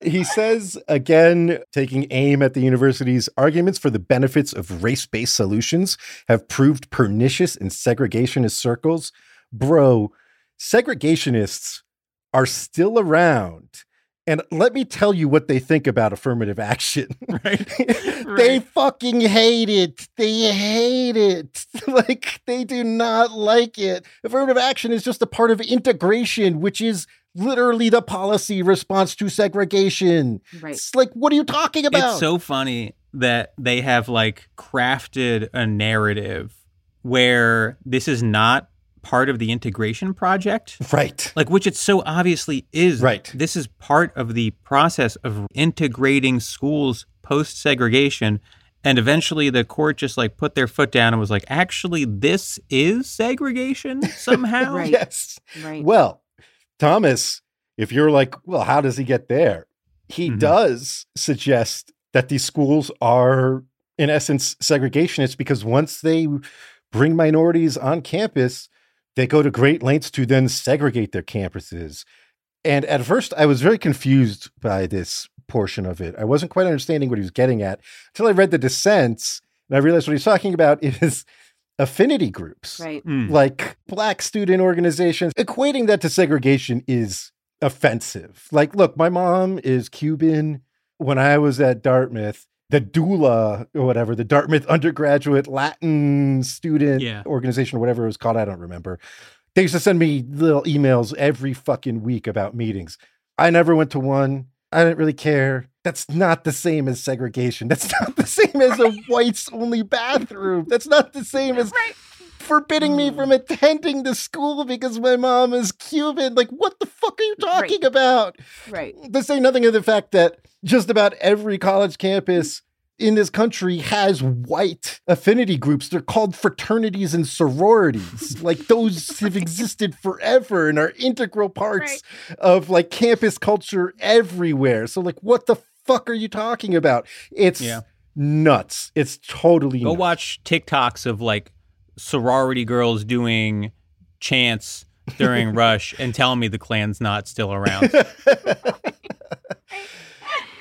He says again, taking aim at the university's arguments for the benefits of race based solutions have proved pernicious in segregationist circles. Bro, segregationists are still around. And let me tell you what they think about affirmative action. Right. they fucking hate it. They hate it. like they do not like it. Affirmative action is just a part of integration, which is literally the policy response to segregation. Right. It's like, what are you talking about? It's so funny that they have like crafted a narrative where this is not part of the integration project. Right. Like, which it so obviously is. Right. This is part of the process of integrating schools post segregation. And eventually the court just like put their foot down and was like, actually, this is segregation somehow. Right. Yes. Right. Well, Thomas, if you're like, well, how does he get there? He Mhm. does suggest that these schools are, in essence, segregationists because once they bring minorities on campus, they go to great lengths to then segregate their campuses. And at first, I was very confused by this portion of it. I wasn't quite understanding what he was getting at until I read the dissents and I realized what he's talking about is affinity groups Right. Mm. like black student organizations. Equating that to segregation is offensive. Like, look, my mom is Cuban. When I was at Dartmouth, the doula or whatever, the Dartmouth undergraduate Latin student Yeah. organization or whatever it was called, I don't remember. They used to send me little emails every fucking week about meetings. I never went to one. I didn't really care. That's not the same as segregation. That's not the same as a whites only bathroom. That's not the same as forbidding me from attending the school because my mom is Cuban. Like, what the fuck are you talking about? Right. To say nothing of the fact that just about every college campus in this country has white affinity groups. They're called fraternities and sororities. like those have existed forever and are integral parts of like campus culture everywhere. So like what the fuck are you talking about? It's Yeah. nuts. It's totally Go nuts. watch TikToks of like sorority girls doing chants during Rush and tell me the Klan's not still around.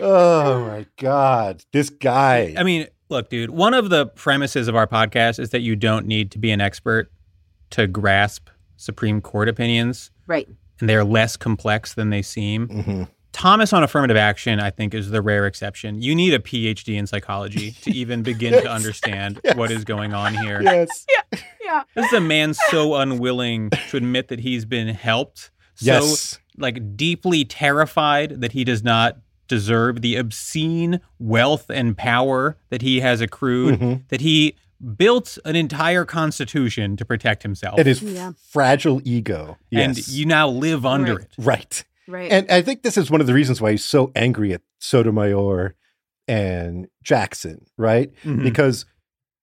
Oh my god. This guy. I mean, look, dude, one of the premises of our podcast is that you don't need to be an expert to grasp Supreme Court opinions, Right. and they're less complex than they seem. Mhm. Thomas on affirmative action, I think, is the rare exception. You need a PhD in psychology to even begin to understand what is going on here. Yes. Yeah. This is a man so unwilling to admit that he's been helped, so Yes. like deeply terrified that he does not deserve the obscene wealth and power that he has accrued, Mhm. that he built an entire constitution to protect himself. It is Yeah. fragile ego. And you now live under Right. it. right. Right. And I think this is one of the reasons why he's so angry at Sotomayor and Jackson, right? Mhm. Because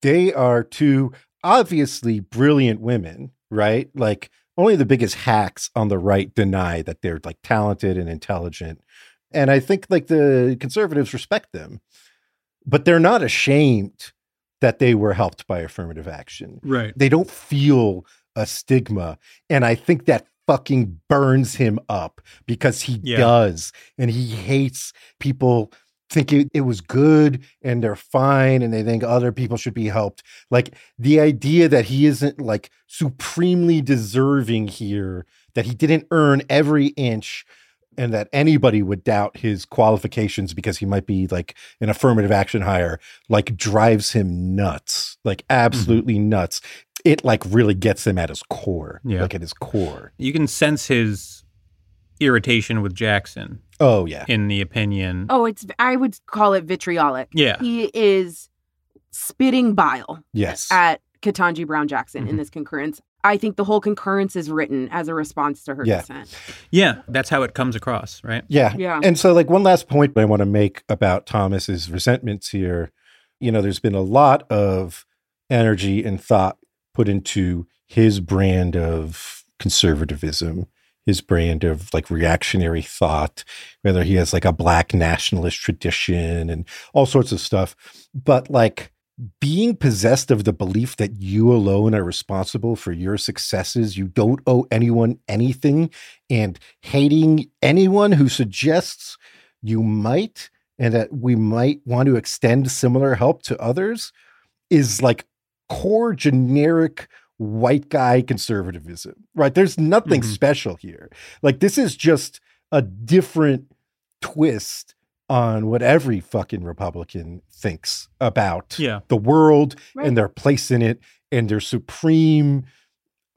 they are two obviously brilliant women, right? Like only the biggest hacks on the right deny that they're like talented and intelligent. And I think like the conservatives respect them, but they're not ashamed that they were helped by affirmative action Right. they don't feel a stigma and i think that fucking burns him up because he Yeah. does and he hates people thinking it was good and they're fine and they think other people should be helped like the idea that he isn't like supremely deserving here that he didn't earn every inch and that anybody would doubt his qualifications because he might be like an affirmative action hire like drives him nuts like absolutely nuts it like really gets him at his core Yeah. like at his core You can sense his irritation with Jackson oh yeah in the opinion. oh, it's I would call it vitriolic. Yeah. He is spitting bile yes at Ketanji Brown Jackson in Mhm. this concurrence. I think the whole concurrence is written as a response to her Yeah. dissent. Yeah. That's how it comes across, right? yeah Yeah. and so like one last point i want to make about thomas's resentments here you know there's been a lot of energy and thought put into his brand of conservatism his brand of like reactionary thought whether he has like a black nationalist tradition and all sorts of stuff but like being possessed of the belief that you alone are responsible for your successes you don't owe anyone anything and hating anyone who suggests you might and that we might want to extend similar help to others is like core generic white guy conservatism, right? There's nothing Mhm. special here. Like, this is just a different twist on what every fucking Republican thinks about Yeah. the world Right. and their place in it and their supreme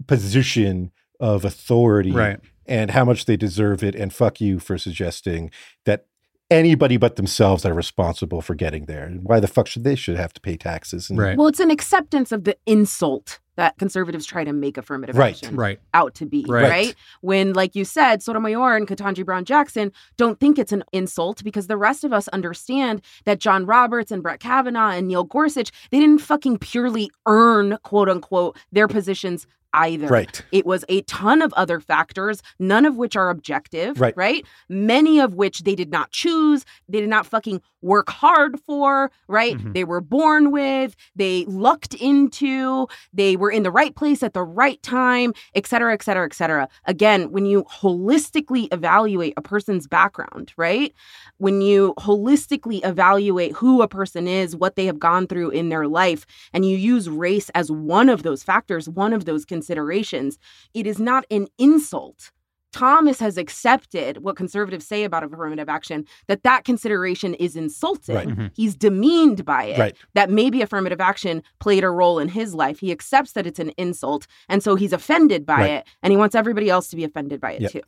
position of authority Right. and how much they deserve it. And fuck you for suggesting that anybody but themselves are responsible for getting there. Why the fuck should they should have to pay taxes? And, Right. Well, it's an acceptance of the insult that conservatives try to make affirmative Right. action Right. out to be, Right. right. When, like you said, Sotomayor and Ketanji Brown Jackson don't think it's an insult because the rest of us understand that John Roberts and Brett Kavanaugh and Neil Gorsuch, they didn't fucking purely earn, quote unquote, their positions either. Right. It was a ton of other factors, none of which are objective, Right. right? Many of which they did not choose, they did not fucking work hard for, right? Mhm. They were born with, they lucked into, they were in the right place at the right time, et cetera, et cetera, et cetera. Again, when you holistically evaluate a person's background, right? When you holistically evaluate who a person is, what they have gone through in their life, and you use race as one of those factors, one of those considerations, it is not an insult. Thomas has accepted what conservatives say about affirmative action that that consideration is insulting. Right. Mhm. He's demeaned by it. Right. That maybe affirmative action played a role in his life. He accepts that it's an insult, and so he's offended by Right. it, and he wants everybody else to be offended by it Yep. too.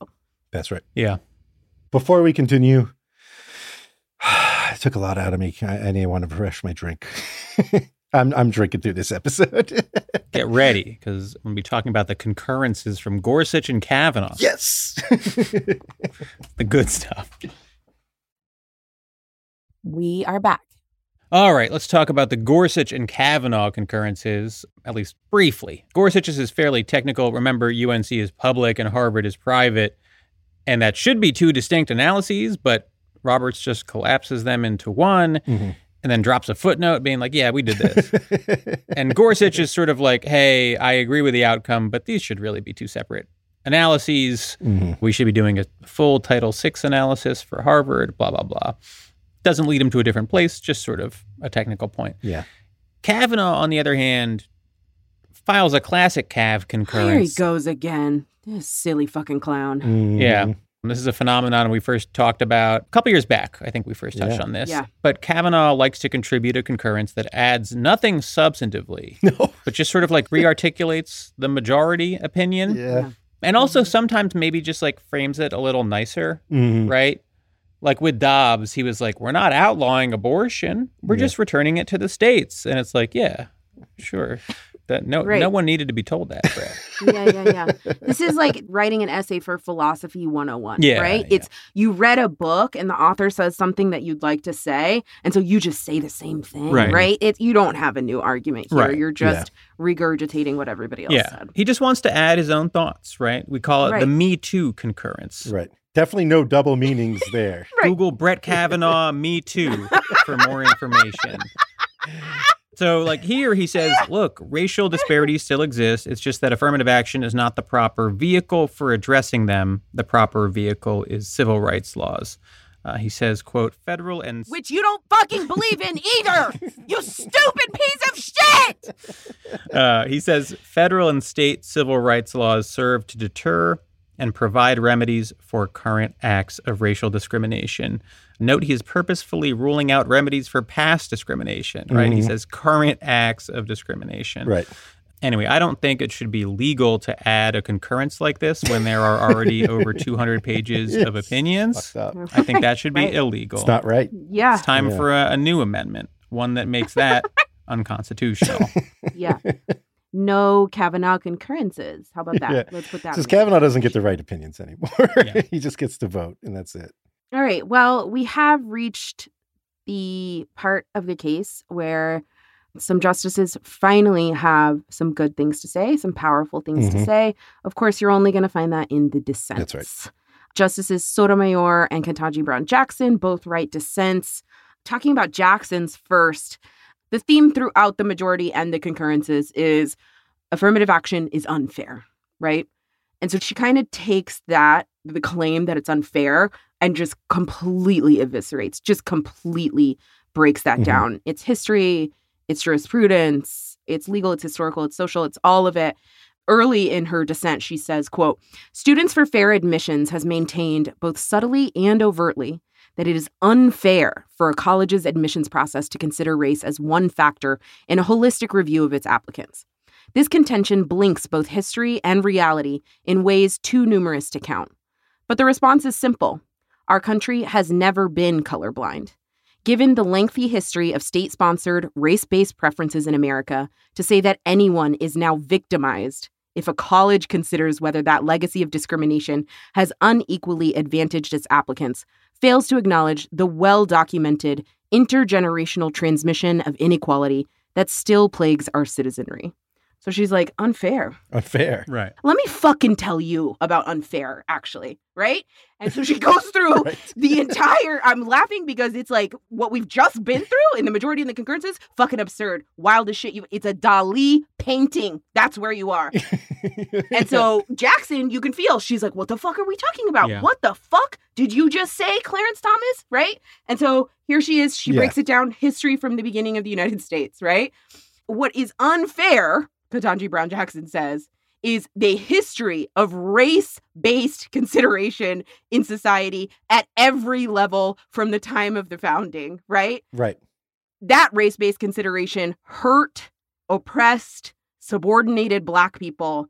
That's right. Yeah. Before we continue, it took a lot out of me. I, I need to want to refresh my drink. I'm I'm drinking through this episode. Get ready because we'll be talking about the concurrences from Gorsuch and Kavanaugh. yes. The good stuff. We are back. All right, let's talk about the Gorsuch and Kavanaugh concurrences, at least briefly. Gorsuch's is fairly technical. Remember, UNC is public and Harvard is private, and that should be two distinct analyses, but Roberts just collapses them into one Mhm. And then drops a footnote being like, yeah, we did this. and Gorsuch is sort of like, hey, I agree with the outcome, but these should really be two separate analyses. Mhm. We should be doing a full Title VI analysis for Harvard, blah, blah, blah. Doesn't lead him to a different place, just sort of a technical point. Yeah. Kavanaugh, on the other hand, files a classic Cav concurrence. Here he goes again. This silly fucking clown. Mhm. Yeah. This is a phenomenon we first talked about a couple years back. I think we first touched Yeah. on this. Yeah. But Kavanaugh likes to contribute a concurrence that adds nothing substantively, No. but just sort of like rearticulates the majority opinion. Yeah. And also sometimes maybe just like frames it a little nicer, Mhm. right? Like with Dobbs, he was like, We're not outlawing abortion. We're Yeah. just returning it to the states. And it's like, yeah, sure. That no Right. no one needed to be told that, Brad. yeah, yeah, yeah. This is like writing an essay for philosophy 101, Yeah, right? yeah. It's you read a book and the author says something that you'd like to say, and so you just say the same thing, Right. right? It you don't have a new argument here. Right, You're just regurgitating what everybody else yeah. said. He just wants to add his own thoughts, right? We call it the Me Too concurrence. Right. Definitely no double meanings there. Right. Google Brett Kavanaugh Me Too for more information. So, like here, he says, look, racial disparities still exist. It's just that affirmative action is not the proper vehicle for addressing them. The proper vehicle is civil rights laws. Uh, he says, quote, federal and Which you don't fucking believe in either. you stupid piece of shit. Uh, he says federal and state civil rights laws serve to deter and provide remedies for current acts of racial discrimination. Note he is purposefully ruling out remedies for past discrimination, right? He Mhm. says current acts of discrimination. Right. Anyway, I don't think it should be legal to add a concurrence like this when there are already over 200 pages of opinions. fucked. I think that should be Right. illegal. It's not right. Yeah, It's time Yeah. for a, a new amendment, one that makes that unconstitutional. yeah. No Kavanaugh concurrences. How about that? Yeah. Let's put that. Because. Kavanaugh doesn't get the right opinions anymore. Yeah. he just gets to vote, and that's it. All right. Well, we have reached the part of the case where some justices finally have some good things to say, some powerful things to Mhm. say. Of course, you're only going to find that in the dissents. That's right. Justices Sotomayor and Ketanji Brown Jackson both write dissents. Talking about Jackson's first, the theme throughout the majority and the concurrences is affirmative action is unfair, right? And so she kind of takes that, the claim that it's unfair, and just completely eviscerates, just completely breaks that Mhm. down. It's history, it's jurisprudence, it's legal, it's historical, it's social, it's all of it. Early in her dissent, she says, quote, Students for Fair Admissions has maintained both subtly and overtly that it is unfair for a college's admissions process to consider race as one factor in a holistic review of its applicants. This contention blinks both history and reality in ways too numerous to count. But the response is simple. Our country has never been colorblind. Given the lengthy history of state sponsored, race based preferences in America, to say that anyone is now victimized if a college considers whether that legacy of discrimination has unequally advantaged its applicants fails to acknowledge the well documented intergenerational transmission of inequality that still plagues our citizenry. So she's like, unfair. Unfair. Right. Let me fucking tell you about unfair, actually, right? And so she goes through Right. the entire. I'm laughing because it's like what we've just been through in the majority of the concurrences. Fucking absurd, wild as shit. You, it's a Dali painting. That's where you are. And so Jackson, you can feel she's like, "What the fuck are we talking about? Yeah. What the fuck did you just say, Clarence Thomas?" Right? And so here she is. She Yeah. breaks it down, history from the beginning of the United States. Right? What is unfair, Ketanji Brown Jackson says, is the history of race-based consideration in society at every level from the time of the founding. Right? right. that race based consideration hurt, oppressed, subordinated Black people,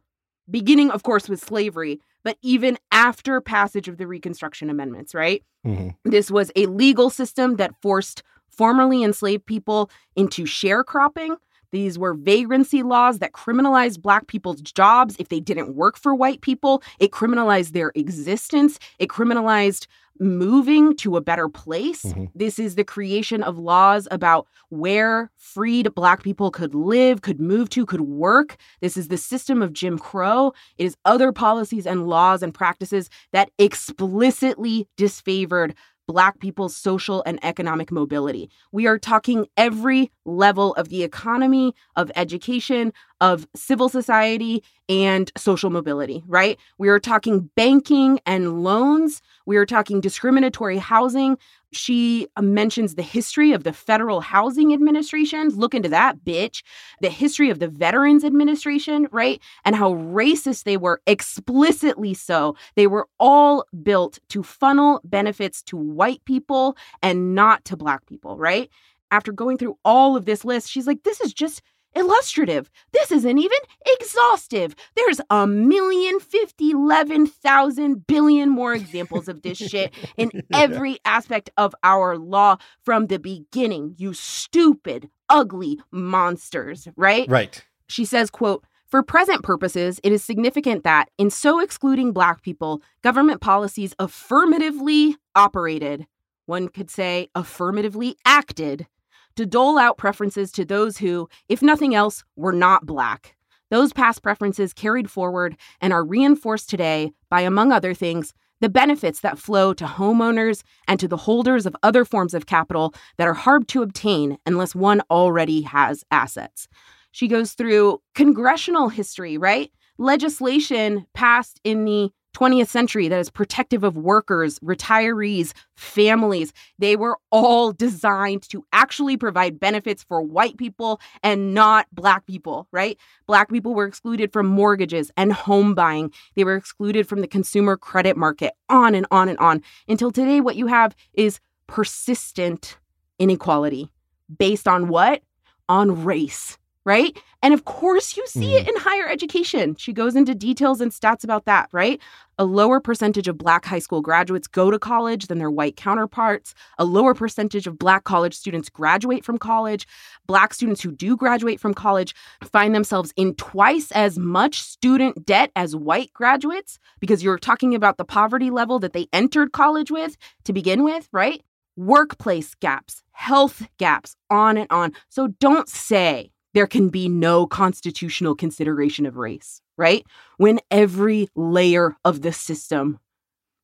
beginning, of course, with slavery, but even after passage of the Reconstruction Amendments, right? Mhm. This was a legal system that forced formerly enslaved people into sharecropping. These were vagrancy laws that criminalized Black people's jobs if they didn't work for white people. It criminalized their existence. It criminalized moving to a better place. Mhm. This is the creation of laws about where freed Black people could live, could move to, could work. This is the system of Jim Crow. It is other policies and laws and practices that explicitly disfavored Black people's social and economic mobility. We are talking every level of the economy, of education, of civil society, and social mobility, right? We are talking banking and loans. We are talking discriminatory housing. She mentions the history of the Federal Housing Administration. Look into that, bitch. The history of the Veterans Administration, right? And how racist they were, explicitly so. They were all built to funnel benefits to white people and not to black people, right? After going through all of this list, she's like, this is just illustrative. This isn't even exhaustive. There's a million, fifty, eleven thousand billion more examples of this shit in every aspect of our law from the beginning. You stupid, ugly monsters, right? Right. She says, quote, for present purposes, it is significant that, in so excluding Black people, government policies affirmatively operated, one could say affirmatively acted, to dole out preferences to those who, if nothing else, were not Black. Those past preferences carried forward and are reinforced today by, among other things, the benefits that flow to homeowners and to the holders of other forms of capital that are hard to obtain unless one already has assets. She goes through congressional history, right? Legislation passed in the 20th century that is protective of workers, retirees, families. They were all designed to actually provide benefits for white people and not black people, right? Black people were excluded from mortgages and home buying. They were excluded from the consumer credit market, on and on and on. Until today, what you have is persistent inequality based on what? On race, right? And of course, you see it mm-hmm. in higher education. She goes into details and stats about that, right? A lower percentage of Black high school graduates go to college than their white counterparts. A lower percentage of Black college students graduate from college. Black students who do graduate from college find themselves in twice as much student debt as white graduates because you're talking about the poverty level that they entered college with to begin with, right? Workplace gaps, health gaps, on and on. So don't say there can be no constitutional consideration of race, right? When every layer of the system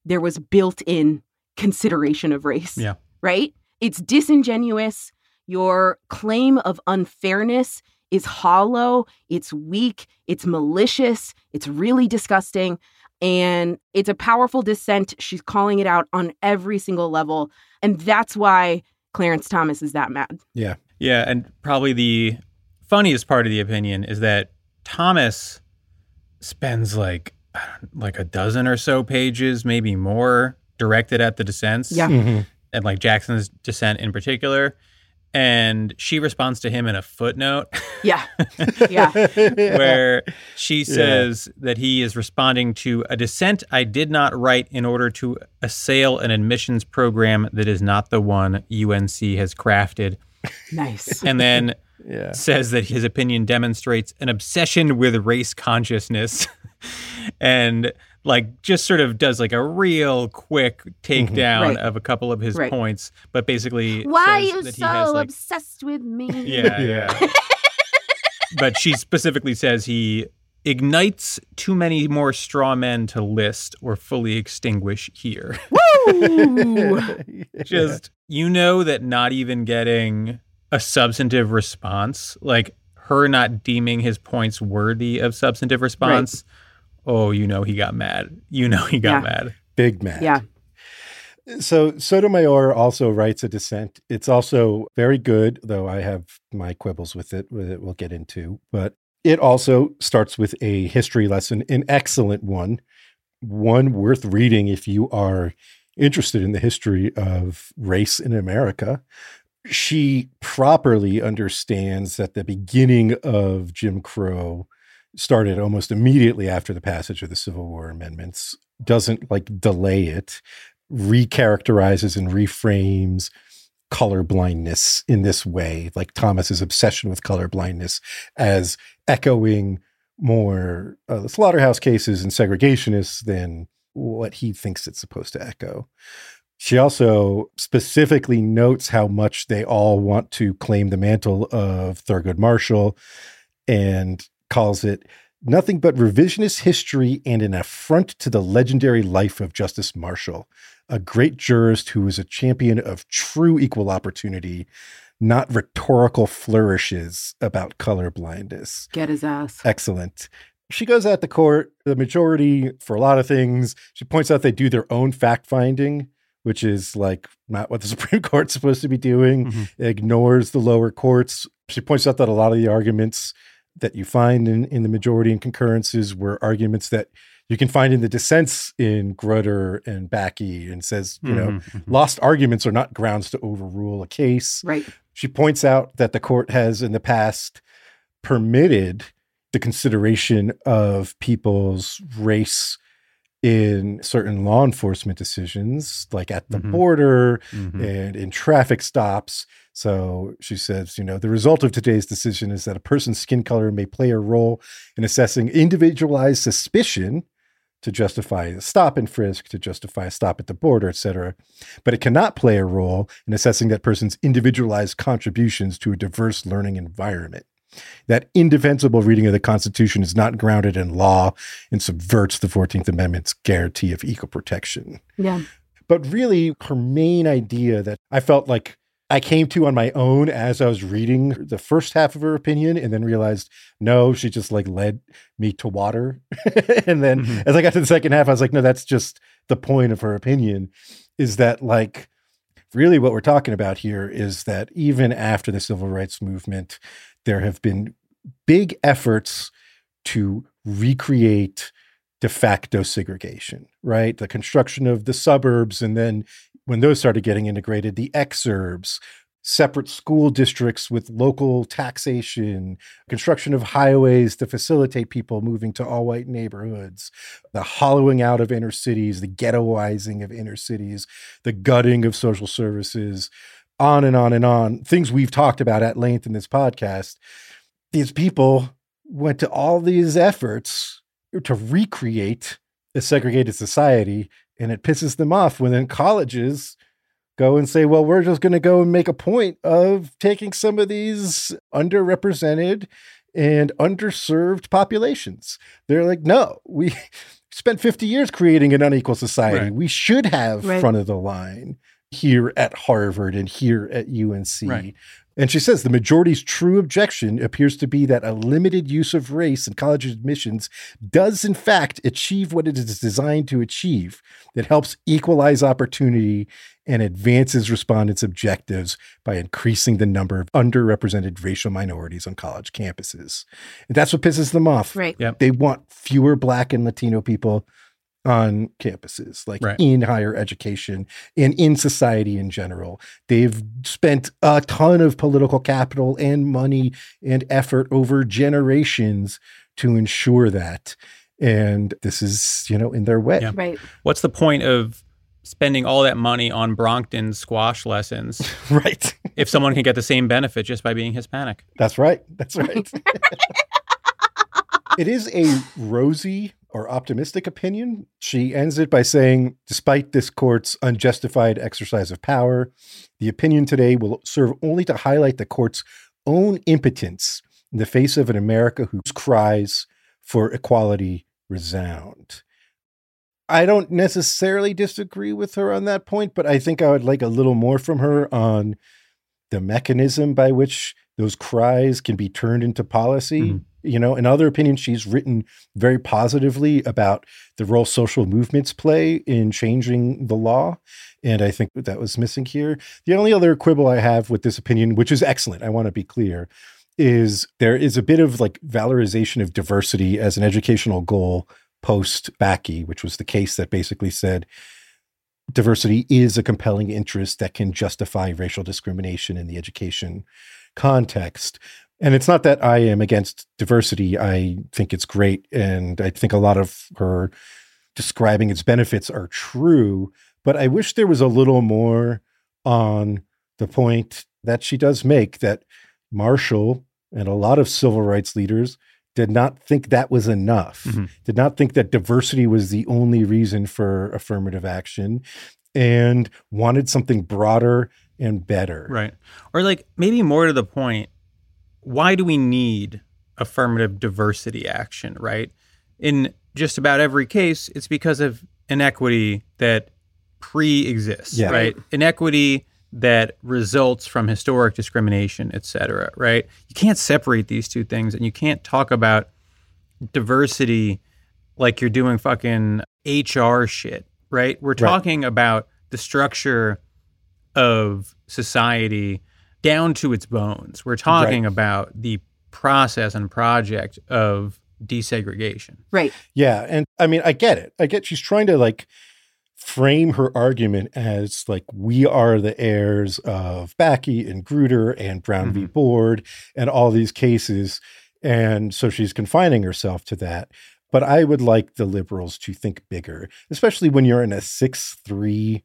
there was built in consideration of race. Yeah. Right? It's disingenuous. Your claim of unfairness is hollow, it's weak, it's malicious, it's really disgusting. And it's a powerful dissent. She's calling it out on every single level. And that's why Clarence Thomas is that mad. Yeah. Yeah, and probably the funniest part of the opinion is that Thomas spends like like a dozen or so pages, maybe more, directed at the dissents. Yeah. Mhm. and like Jackson's dissent in particular. And she responds to him in a footnote Yeah. Yeah. where she says that he is responding to a dissent I did not write in order to assail an admissions program that is not the one UNC has crafted. Nice. And then yeah. says that his opinion demonstrates an obsession with race consciousness and like just sort of does like a real quick takedown mm-hmm. Right. of a couple of his Right. points but basically Why are you that so has like obsessed with me? yeah yeah but she specifically says he ignites too many more straw men to list or fully extinguish here Woo! just you know that not even getting a substantive response like her not deeming his points worthy of substantive response oh you know he got mad you know he got Yeah. mad Big man. Yeah. So Sotomayor also writes a dissent. It's also very good, though I have my quibbles with it, that we'll get into. But it also starts with a history lesson, an excellent one, one worth reading if you are interested in the history of race in America. She properly understands that the beginning of Jim Crow started almost immediately after the passage of the Civil War amendments, doesn't like delay it recharacterizes and reframes color blindness in this way, like Thomas's obsession with color blindness as echoing more uh, the slaughterhouse cases and segregationists than what he thinks it's supposed to echo. She also specifically notes how much they all want to claim the mantle of Thurgood Marshall and calls it nothing but revisionist history and an affront to the legendary life of Justice Marshall, a great jurist who was a champion of true equal opportunity, not rhetorical flourishes about color blindness. Get his ass. Excellent. She goes at the court, the majority for a lot of things. She points out they do their own fact finding, which is like not what the Supreme Court's supposed to be doing, Mhm. ignores the lower courts. She points out that a lot of the arguments that you find in, in the majority and concurrences were arguments that you can find in the dissents in Grutter and Bakke and says, you know, Mhm, mhm. lost arguments are not grounds to overrule a case. Right. She points out that the court has in the past permitted the consideration of people's race in certain law enforcement decisions, like at the Mhm. border Mhm. and in traffic stops. So she says, you know, the result of today's decision is that a person's skin color may play a role in assessing individualized suspicion to justify a stop and frisk, to justify a stop at the border, et cetera. But it cannot play a role in assessing that person's individualized contributions to a diverse learning environment. That indefensible reading of the Constitution is not grounded in law and subverts the 14th Amendment's guarantee of equal protection. Yeah. But really, her main idea that I felt like I came to on my own as I was reading the first half of her opinion and then realized, no, she just like led me to water. and then Mhm. as I got to the second half, I was like, no, that's just the point of her opinion is that like really what we're talking about here is that even after the civil rights movement, there have been big efforts to recreate de facto segregation, right? The construction of the suburbs, and then when those started getting integrated, the exurbs, separate school districts with local taxation, construction of highways to facilitate people moving to all white neighborhoods, the hollowing out of inner cities, the ghettoizing of inner cities, the gutting of social services, on and on and on. Things we've talked about at length in this podcast. These people went to all these efforts to recreate a segregated society, and it pisses them off when then colleges go and say, well, we're just going to go and make a point of taking some of these underrepresented and underserved populations. They're like, no, we spent 50 years creating an unequal society. Right. We should have Right. front of the line here at Harvard and here at UNC. Right. And she says the majority's true objection appears to be that a limited use of race in college admissions does, in fact, achieve what it is designed to achieve. That helps equalize opportunity and advances respondents' objectives by increasing the number of underrepresented racial minorities on college campuses. And that's what pisses them off. Right. Yep. They want fewer Black and Latino people on campuses, like Right. in higher education and in society in general. They've spent a ton of political capital and money and effort over generations to ensure that. And this is, you know, in their way. Yeah. Right. What's the point of spending all that money on Brockton squash lessons Right. if someone can get the same benefit just by being Hispanic? That's right. That's right. it is a rosy or optimistic opinion. She ends it by saying, despite this court's unjustified exercise of power, the opinion today will serve only to highlight the court's own impotence in the face of an America whose cries for equality resound. I don't necessarily disagree with her on that point, but I think I would like a little more from her on the mechanism by which those cries can be turned into policy. Mhm. You know, in other opinions, she's written very positively about the role social movements play in changing the law. And I think that was missing here. The only other quibble I have with this opinion, which is excellent, I want to be clear, is there is a bit of like valorization of diversity as an educational goal post Bakke, which was the case that basically said diversity is a compelling interest that can justify racial discrimination in the education context. And it's not that I am against diversity. I think it's great. And I think a lot of her describing its benefits are true. But I wish there was a little more on the point that she does make that Marshall and a lot of civil rights leaders did not think that was enough, Mhm. did not think that diversity was the only reason for affirmative action, and wanted something broader and better. Right. Or like maybe more to the point, why do we need affirmative diversity action, right? In just about every case, it's because of inequity that pre-exists, Yeah. right? Inequity that results from historic discrimination, et cetera, right? You can't separate these two things and you can't talk about diversity like you're doing fucking HR shit, right? We're talking about the structure of society down to its bones. We're talking about the process and project of desegregation. Right. Yeah. And I mean, I get it. I get she's trying to like frame her argument as like we are the heirs of Bakke and Grutter and Brown v. Mm-hmm. Board and all these cases. And so she's confining herself to that. But I would like the liberals to think bigger, especially when you're in a 6 3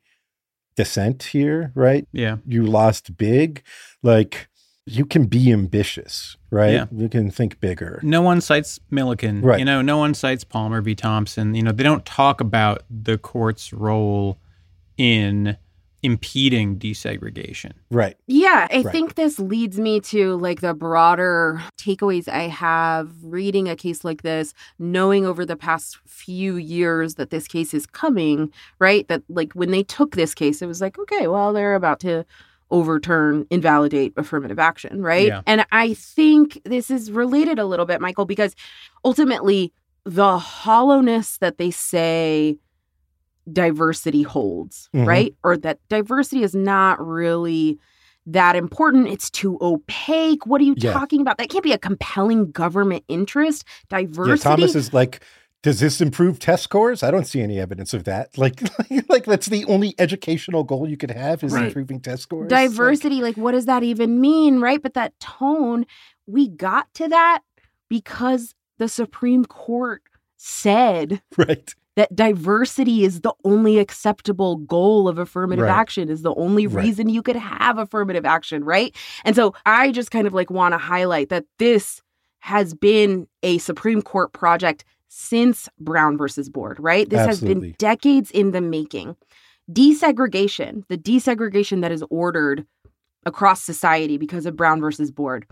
dissent here, right? Yeah. You lost big. Like you can be ambitious, right? Yeah. You can think bigger. No one cites Milliken. Right. You know, no one cites Palmer v. Thompson. You know, they don't talk about the court's role in impeding desegregation. Right. Yeah, I Right. think this leads me to like the broader takeaways I have reading a case like this, knowing over the past few years that this case is coming, right? That like when they took this case, it was like, okay, well, they're about to overturn, invalidate affirmative action, right? Yeah. And I think this is related a little bit, Michael, because ultimately the hollowness that they say diversity holds, Mhm. right? Or that diversity is not really that important. It's too opaque. What are you Yeah. talking about? That can't be a compelling government interest. Diversity. Yeah, Thomas is like, does this improve test scores? I don't see any evidence of that. Like, like, like that's the only educational goal you could have is Right. improving test scores. Like, diversity like what does that even mean right but that tone we got to that because the supreme court said right. That diversity is the only acceptable goal of affirmative Right. action is the only Right. reason you could have affirmative action right and so i just kind of like want to highlight that this has been a supreme court project since brown versus board right this has been decades in the making desegregation the desegregation that is ordered across society because of brown versus board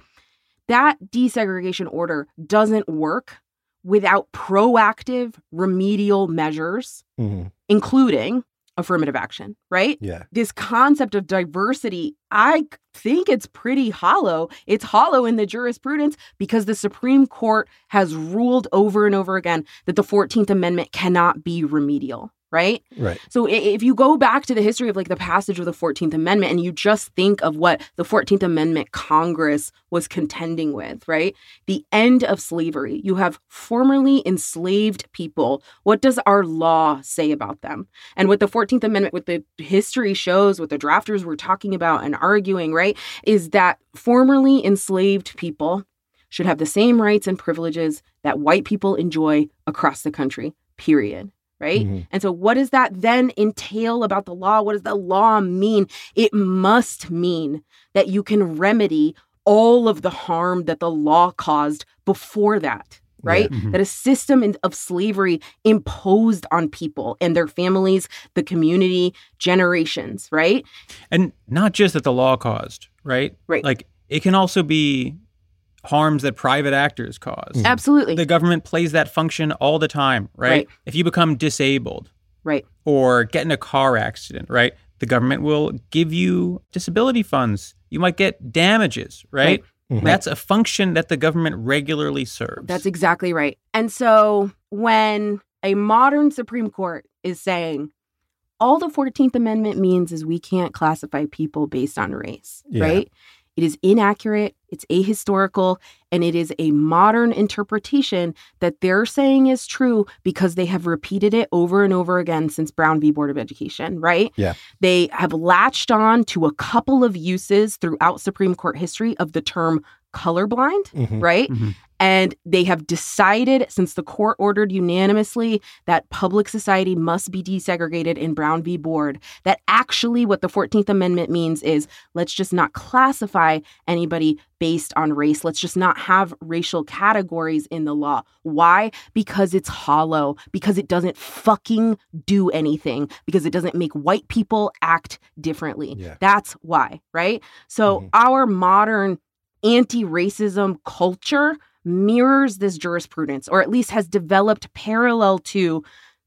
that desegregation order doesn't work without proactive remedial measures, Mhm. including affirmative action, right? Yeah. This concept of diversity, I think it's pretty hollow. It's hollow in the jurisprudence because the Supreme Court has ruled over and over again that the 14th Amendment cannot be remedial, right? Right. So if you go back to the history of like the passage of the 14th Amendment and you just think of what the 14th Amendment Congress was contending with, right? The end of slavery. You have formerly enslaved people. What does our law say about them? And what the 14th Amendment, what the history shows, what the drafters were talking about and arguing, right, is that formerly enslaved people should have the same rights and privileges that white people enjoy across the country, period. Right. Mhm. And so, what does that then entail about the law? What does the law mean? It must mean that you can remedy all of the harm that the law caused before that, right? Mhm. That a system in- of slavery imposed on people and their families, the community, generations, right? And not just that the law caused, right? Right. Like it can also be harms that private actors cause. Absolutely. The government plays that function all the time, right? Right. If you become disabled right. or get in a car accident, right? The government will give you disability funds. You might get damages, right? Mhm. That's a function that the government regularly serves. That's exactly right. And so when a modern Supreme Court is saying all the 14th Amendment means is we can't classify people based on race, Yeah. right? It is inaccurate, it's ahistorical, and it is a modern interpretation that they're saying is true because they have repeated it over and over again since Brown v. Board of Education, right? Yeah. They have latched on to a couple of uses throughout Supreme Court history of the term colorblind, Mhm. right? Mhm. And they have decided, since the court ordered unanimously that public society must be desegregated in Brown v. Board, that actually what the 14th Amendment means is let's just not classify anybody based on race. Let's just not have racial categories in the law. Why? Because it's hollow, because it doesn't fucking do anything, because it doesn't make white people act differently. Yeah. That's why, right? So Mhm. our modern anti racism culture mirrors this jurisprudence, or at least has developed parallel to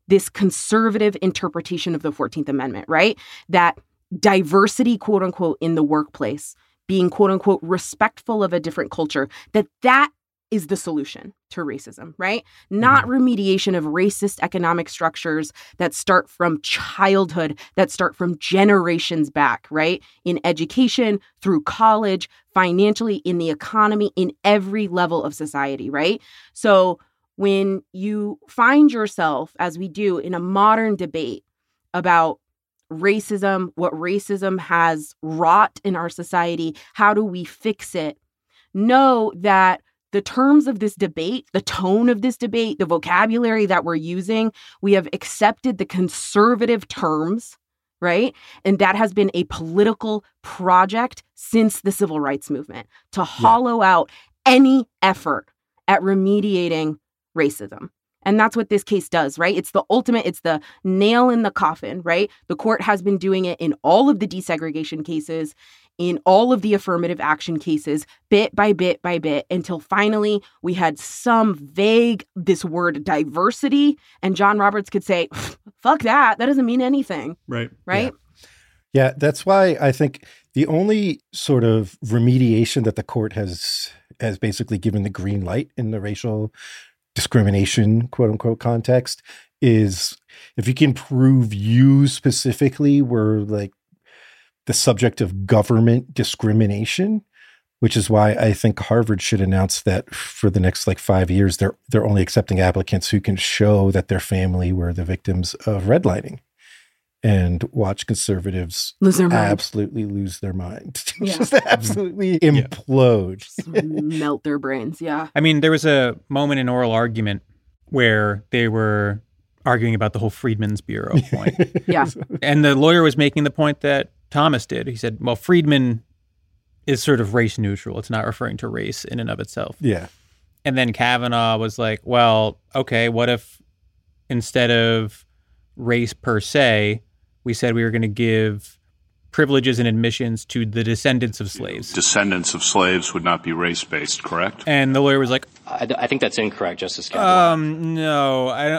this conservative interpretation of the 14th Amendment, right? That diversity, quote unquote, in the workplace, being quote unquote respectful of a different culture, that that is the solution to racism, right? Not mm-hmm. remediation of racist economic structures that start from childhood, that start from generations back, right? In education, through college, financially, in the economy, in every level of society, right? So when you find yourself, as we do in a modern debate about racism, what racism has wrought in our society, how do we fix it? Know that the terms of this debate, the tone of this debate, the vocabulary that we're using, we have accepted the conservative terms, right? And that has been a political project since the civil rights movement to hollow out any effort at remediating racism. And that's what this case does, right? It's the ultimate, it's the nail in the coffin, right? The court has been doing it in all of the desegregation cases, in all of the affirmative action cases, bit by bit by bit, until finally we had some vague, this word diversity. And John Roberts could say, fuck that. That doesn't mean anything, right. right? Yeah, that's why I think the only sort of remediation that the court has has basically given the green light in the racial discrimination quote unquote context is if you can prove you specifically were like the subject of government discrimination which is why I think Harvard should announce that for the next like 5 years they're they're only accepting applicants who can show that their family were the victims of redlining and watch conservatives Lose their mind. absolutely lose their mind. Yeah. Just absolutely implode. melt their brains. Yeah. I mean, there was a moment in oral argument where they were arguing about the whole Freedmen's Bureau point. Yeah. and the lawyer was making the point that Thomas did. He said, well, Freedmen is sort of race neutral. It's not referring to race in and of itself. Yeah. And then Kavanaugh was like, well, okay, what if instead of race per se, we said we were going to give privileges and admissions to the descendants of slaves? Descendants of slaves would not be race based, correct? And the lawyer was like, I, I think that's incorrect, Justice Kavanaugh. um, no, I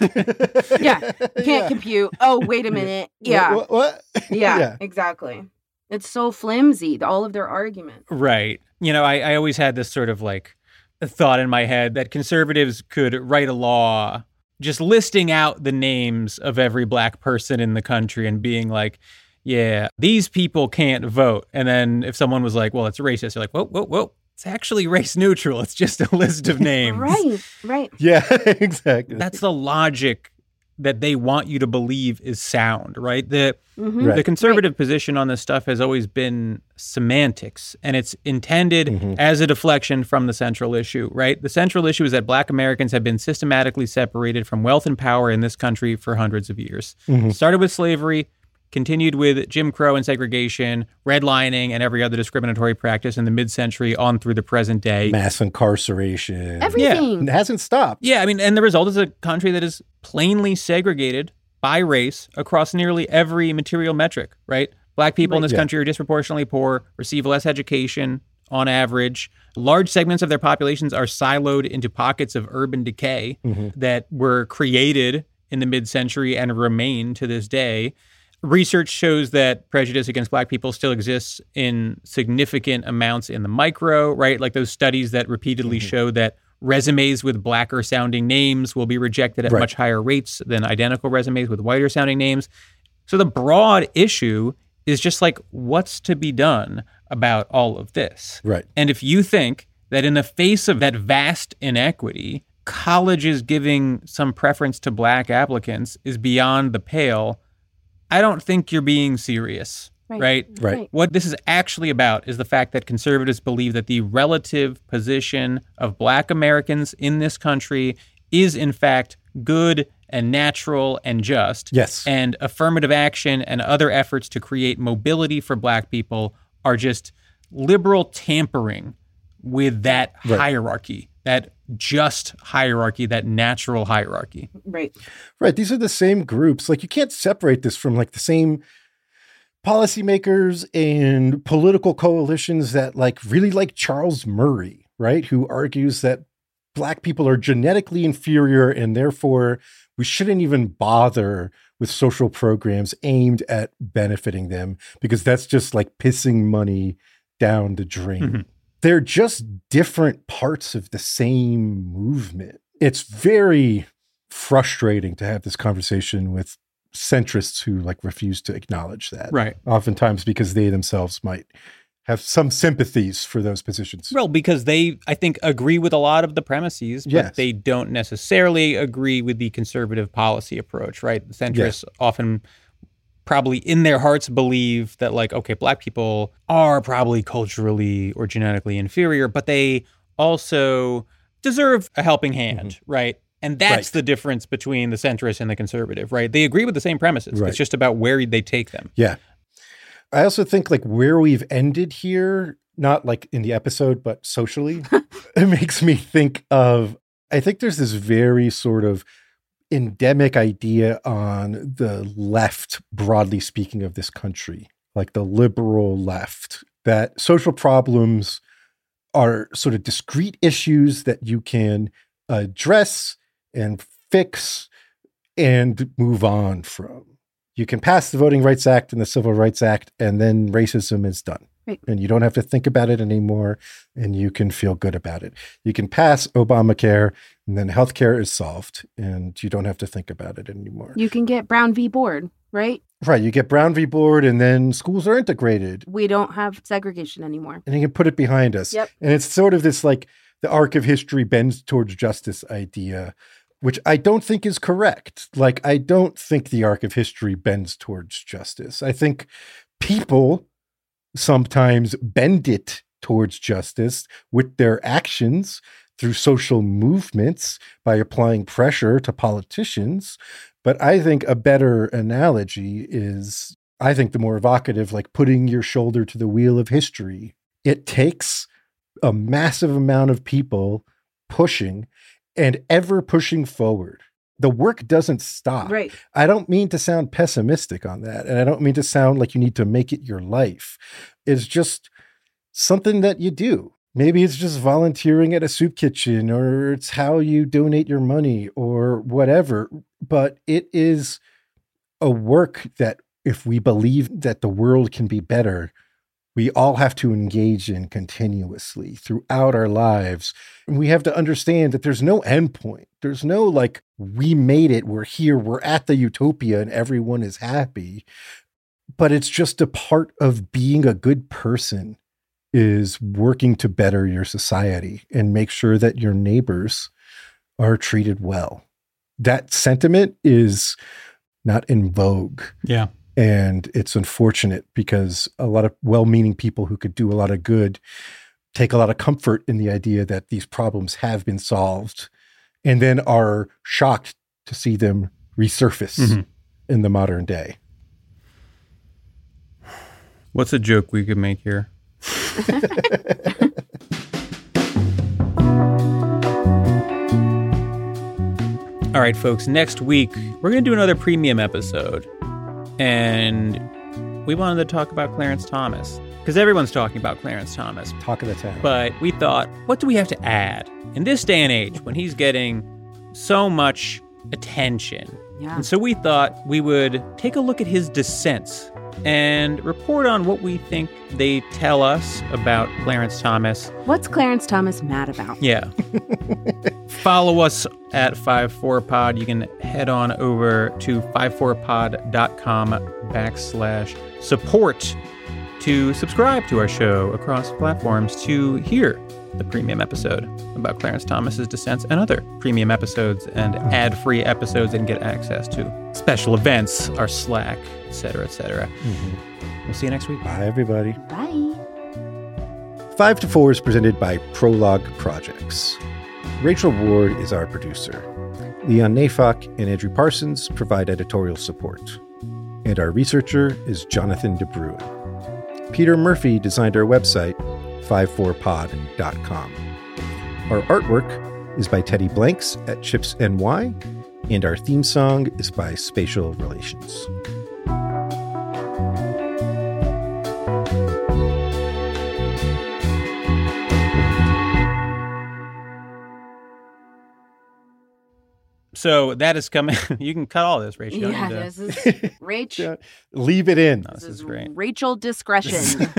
don't. Yeah. Can't compute. Oh, wait a minute. Yeah. What? what? Yeah, Yeah. exactly. It's so flimsy, all of their arguments. Right. You know, I, I always had this sort of like thought in my head that conservatives could write a law just listing out the names of every black person in the country and being like, yeah, these people can't vote. And then if someone was like, well, it's racist, you're like, whoa, whoa, whoa. It's actually race neutral. It's just a list of names. right, right. Yeah, exactly. That's the logic that they want you to believe is sound, right? The Mhm. Right. the conservative position on this stuff has always been semantics and it's intended Mhm. as a deflection from the central issue, right? The central issue is that black Americans have been systematically separated from wealth and power in this country for hundreds of years. Mhm. Started with slavery, continued with Jim Crow and segregation, redlining and every other discriminatory practice in the mid-century on through the present day. Mass incarceration. Everything. It hasn't stopped. Yeah, I mean, and the result is a country that is plainly segregated by race across nearly every material metric, right? Black people in this Yeah. country are disproportionately poor, receive less education on average. Large segments of their populations are siloed into pockets of urban decay Mhm. that were created in the mid century and remain to this day. Research shows that prejudice against black people still exists in significant amounts in the micro, right? Like those studies that repeatedly Mm-hmm. show that resumes with blacker sounding names will be rejected at Right. much higher rates than identical resumes with whiter sounding names. So the broad issue is just like what's to be done about all of this. Right. And if you think that in the face of that vast inequity, colleges giving some preference to black applicants is beyond the pale, I don't think you're being serious. Right. Right. Right. What this is actually about is the fact that conservatives believe that the relative position of black Americans in this country is, in fact, good and natural and just. Yes. And affirmative action and other efforts to create mobility for black people are just liberal tampering with that Right. hierarchy, that just hierarchy, that natural hierarchy. Right. Right. These are the same groups. Like you can't separate this from like the same policymakers and political coalitions that like really like Charles Murray, right? Who argues that black people are genetically inferior and therefore we shouldn't even bother with social programs aimed at benefiting them because that's just like pissing money down the drain. Mhm. They're just different parts of the same movement. It's very frustrating to have this conversation with centrists who like refuse to acknowledge that. Right. Oftentimes because they themselves might have some sympathies for those positions. Well, because they, I think, agree with a lot of the premises, but Yes. they don't necessarily agree with the conservative policy approach, right? The centrists often probably in their hearts believe that, like, okay, black people are probably culturally or genetically inferior, but they also deserve a helping hand, right? And that's Mm-hmm. Right. the difference between the centrist and the conservative, right? They agree with the same premises. Right. It's just about where they take them. Yeah. I also think like where we've ended here, not like in the episode, but socially, it makes me think of I think there's this very sort of endemic idea on the left, broadly speaking, of this country, like the liberal left, that social problems are sort of discrete issues that you can address and fix and move on from. You can pass the Voting Rights Act and the Civil Rights Act, and then racism is done. Right. And you don't have to think about it anymore, and you can feel good about it. You can pass Obamacare, and then healthcare is solved, and you don't have to think about it anymore. You can get Brown v. Board, right? right. You get Brown v. Board, and then schools are integrated, We don't have segregation anymore. and you can put it behind us. Yep. And it's sort of this like the arc of history bends towards justice idea, which I don't think is correct. Like, I don't think the arc of history bends towards justice. I think people sometimes bend it towards justice with their actions through social movements by applying pressure to politicians. But I think a better analogy is, I think the more evocative, like putting your shoulder to the wheel of history. It takes a massive amount of people pushing and ever pushing forward. The work doesn't stop. Right. I don't mean to sound pessimistic on that. And I don't mean to sound like you need to make it your life. It's just something that you do. Maybe it's just volunteering at a soup kitchen or it's how you donate your money or whatever. But it is a work that, if we believe that the world can be better, we all have to engage in continuously throughout our lives. And we have to understand that there's no endpoint. There's no like, we made it, we're here, we're at the utopia, and everyone is happy. But it's just a part of being a good person is working to better your society and make sure that your neighbors are treated well. That sentiment is not in vogue. Yeah. And it's unfortunate because a lot of well meaning people who could do a lot of good take a lot of comfort in the idea that these problems have been solved and then are shocked to see them resurface mm-hmm. in the modern day. What's a joke we could make here? All right, folks, next week we're going to do another premium episode. And we wanted to talk about Clarence Thomas because everyone's talking about Clarence Thomas. Talk of the town. But we thought, what do we have to add in this day and age when he's getting so much attention? Yeah. And so we thought we would take a look at his dissents and report on what we think they tell us about Clarence Thomas. What's Clarence Thomas mad about? Yeah. Follow us at 54pod. You can head on over to 54pod.com backslash support to subscribe to our show across platforms to hear the premium episode about Clarence Thomas's dissents and other premium episodes and ad-free episodes and get access to special events, our Slack, etc., etc. Mm-hmm. We'll see you next week. Bye, everybody. Bye. Five to Four is presented by Prologue Projects. Rachel Ward is our producer. Leon Neyfakh and Andrew Parsons provide editorial support. And our researcher is Jonathan DeBruin. Peter Murphy designed our website, 54pod.com. Our artwork is by Teddy Blanks at Chips NY, and our theme song is by Spatial Relations. So that is coming. you can cut all this, Rachel. Yeah, this is Rachel. Leave it in. No, this, this is great. Rachel discretion.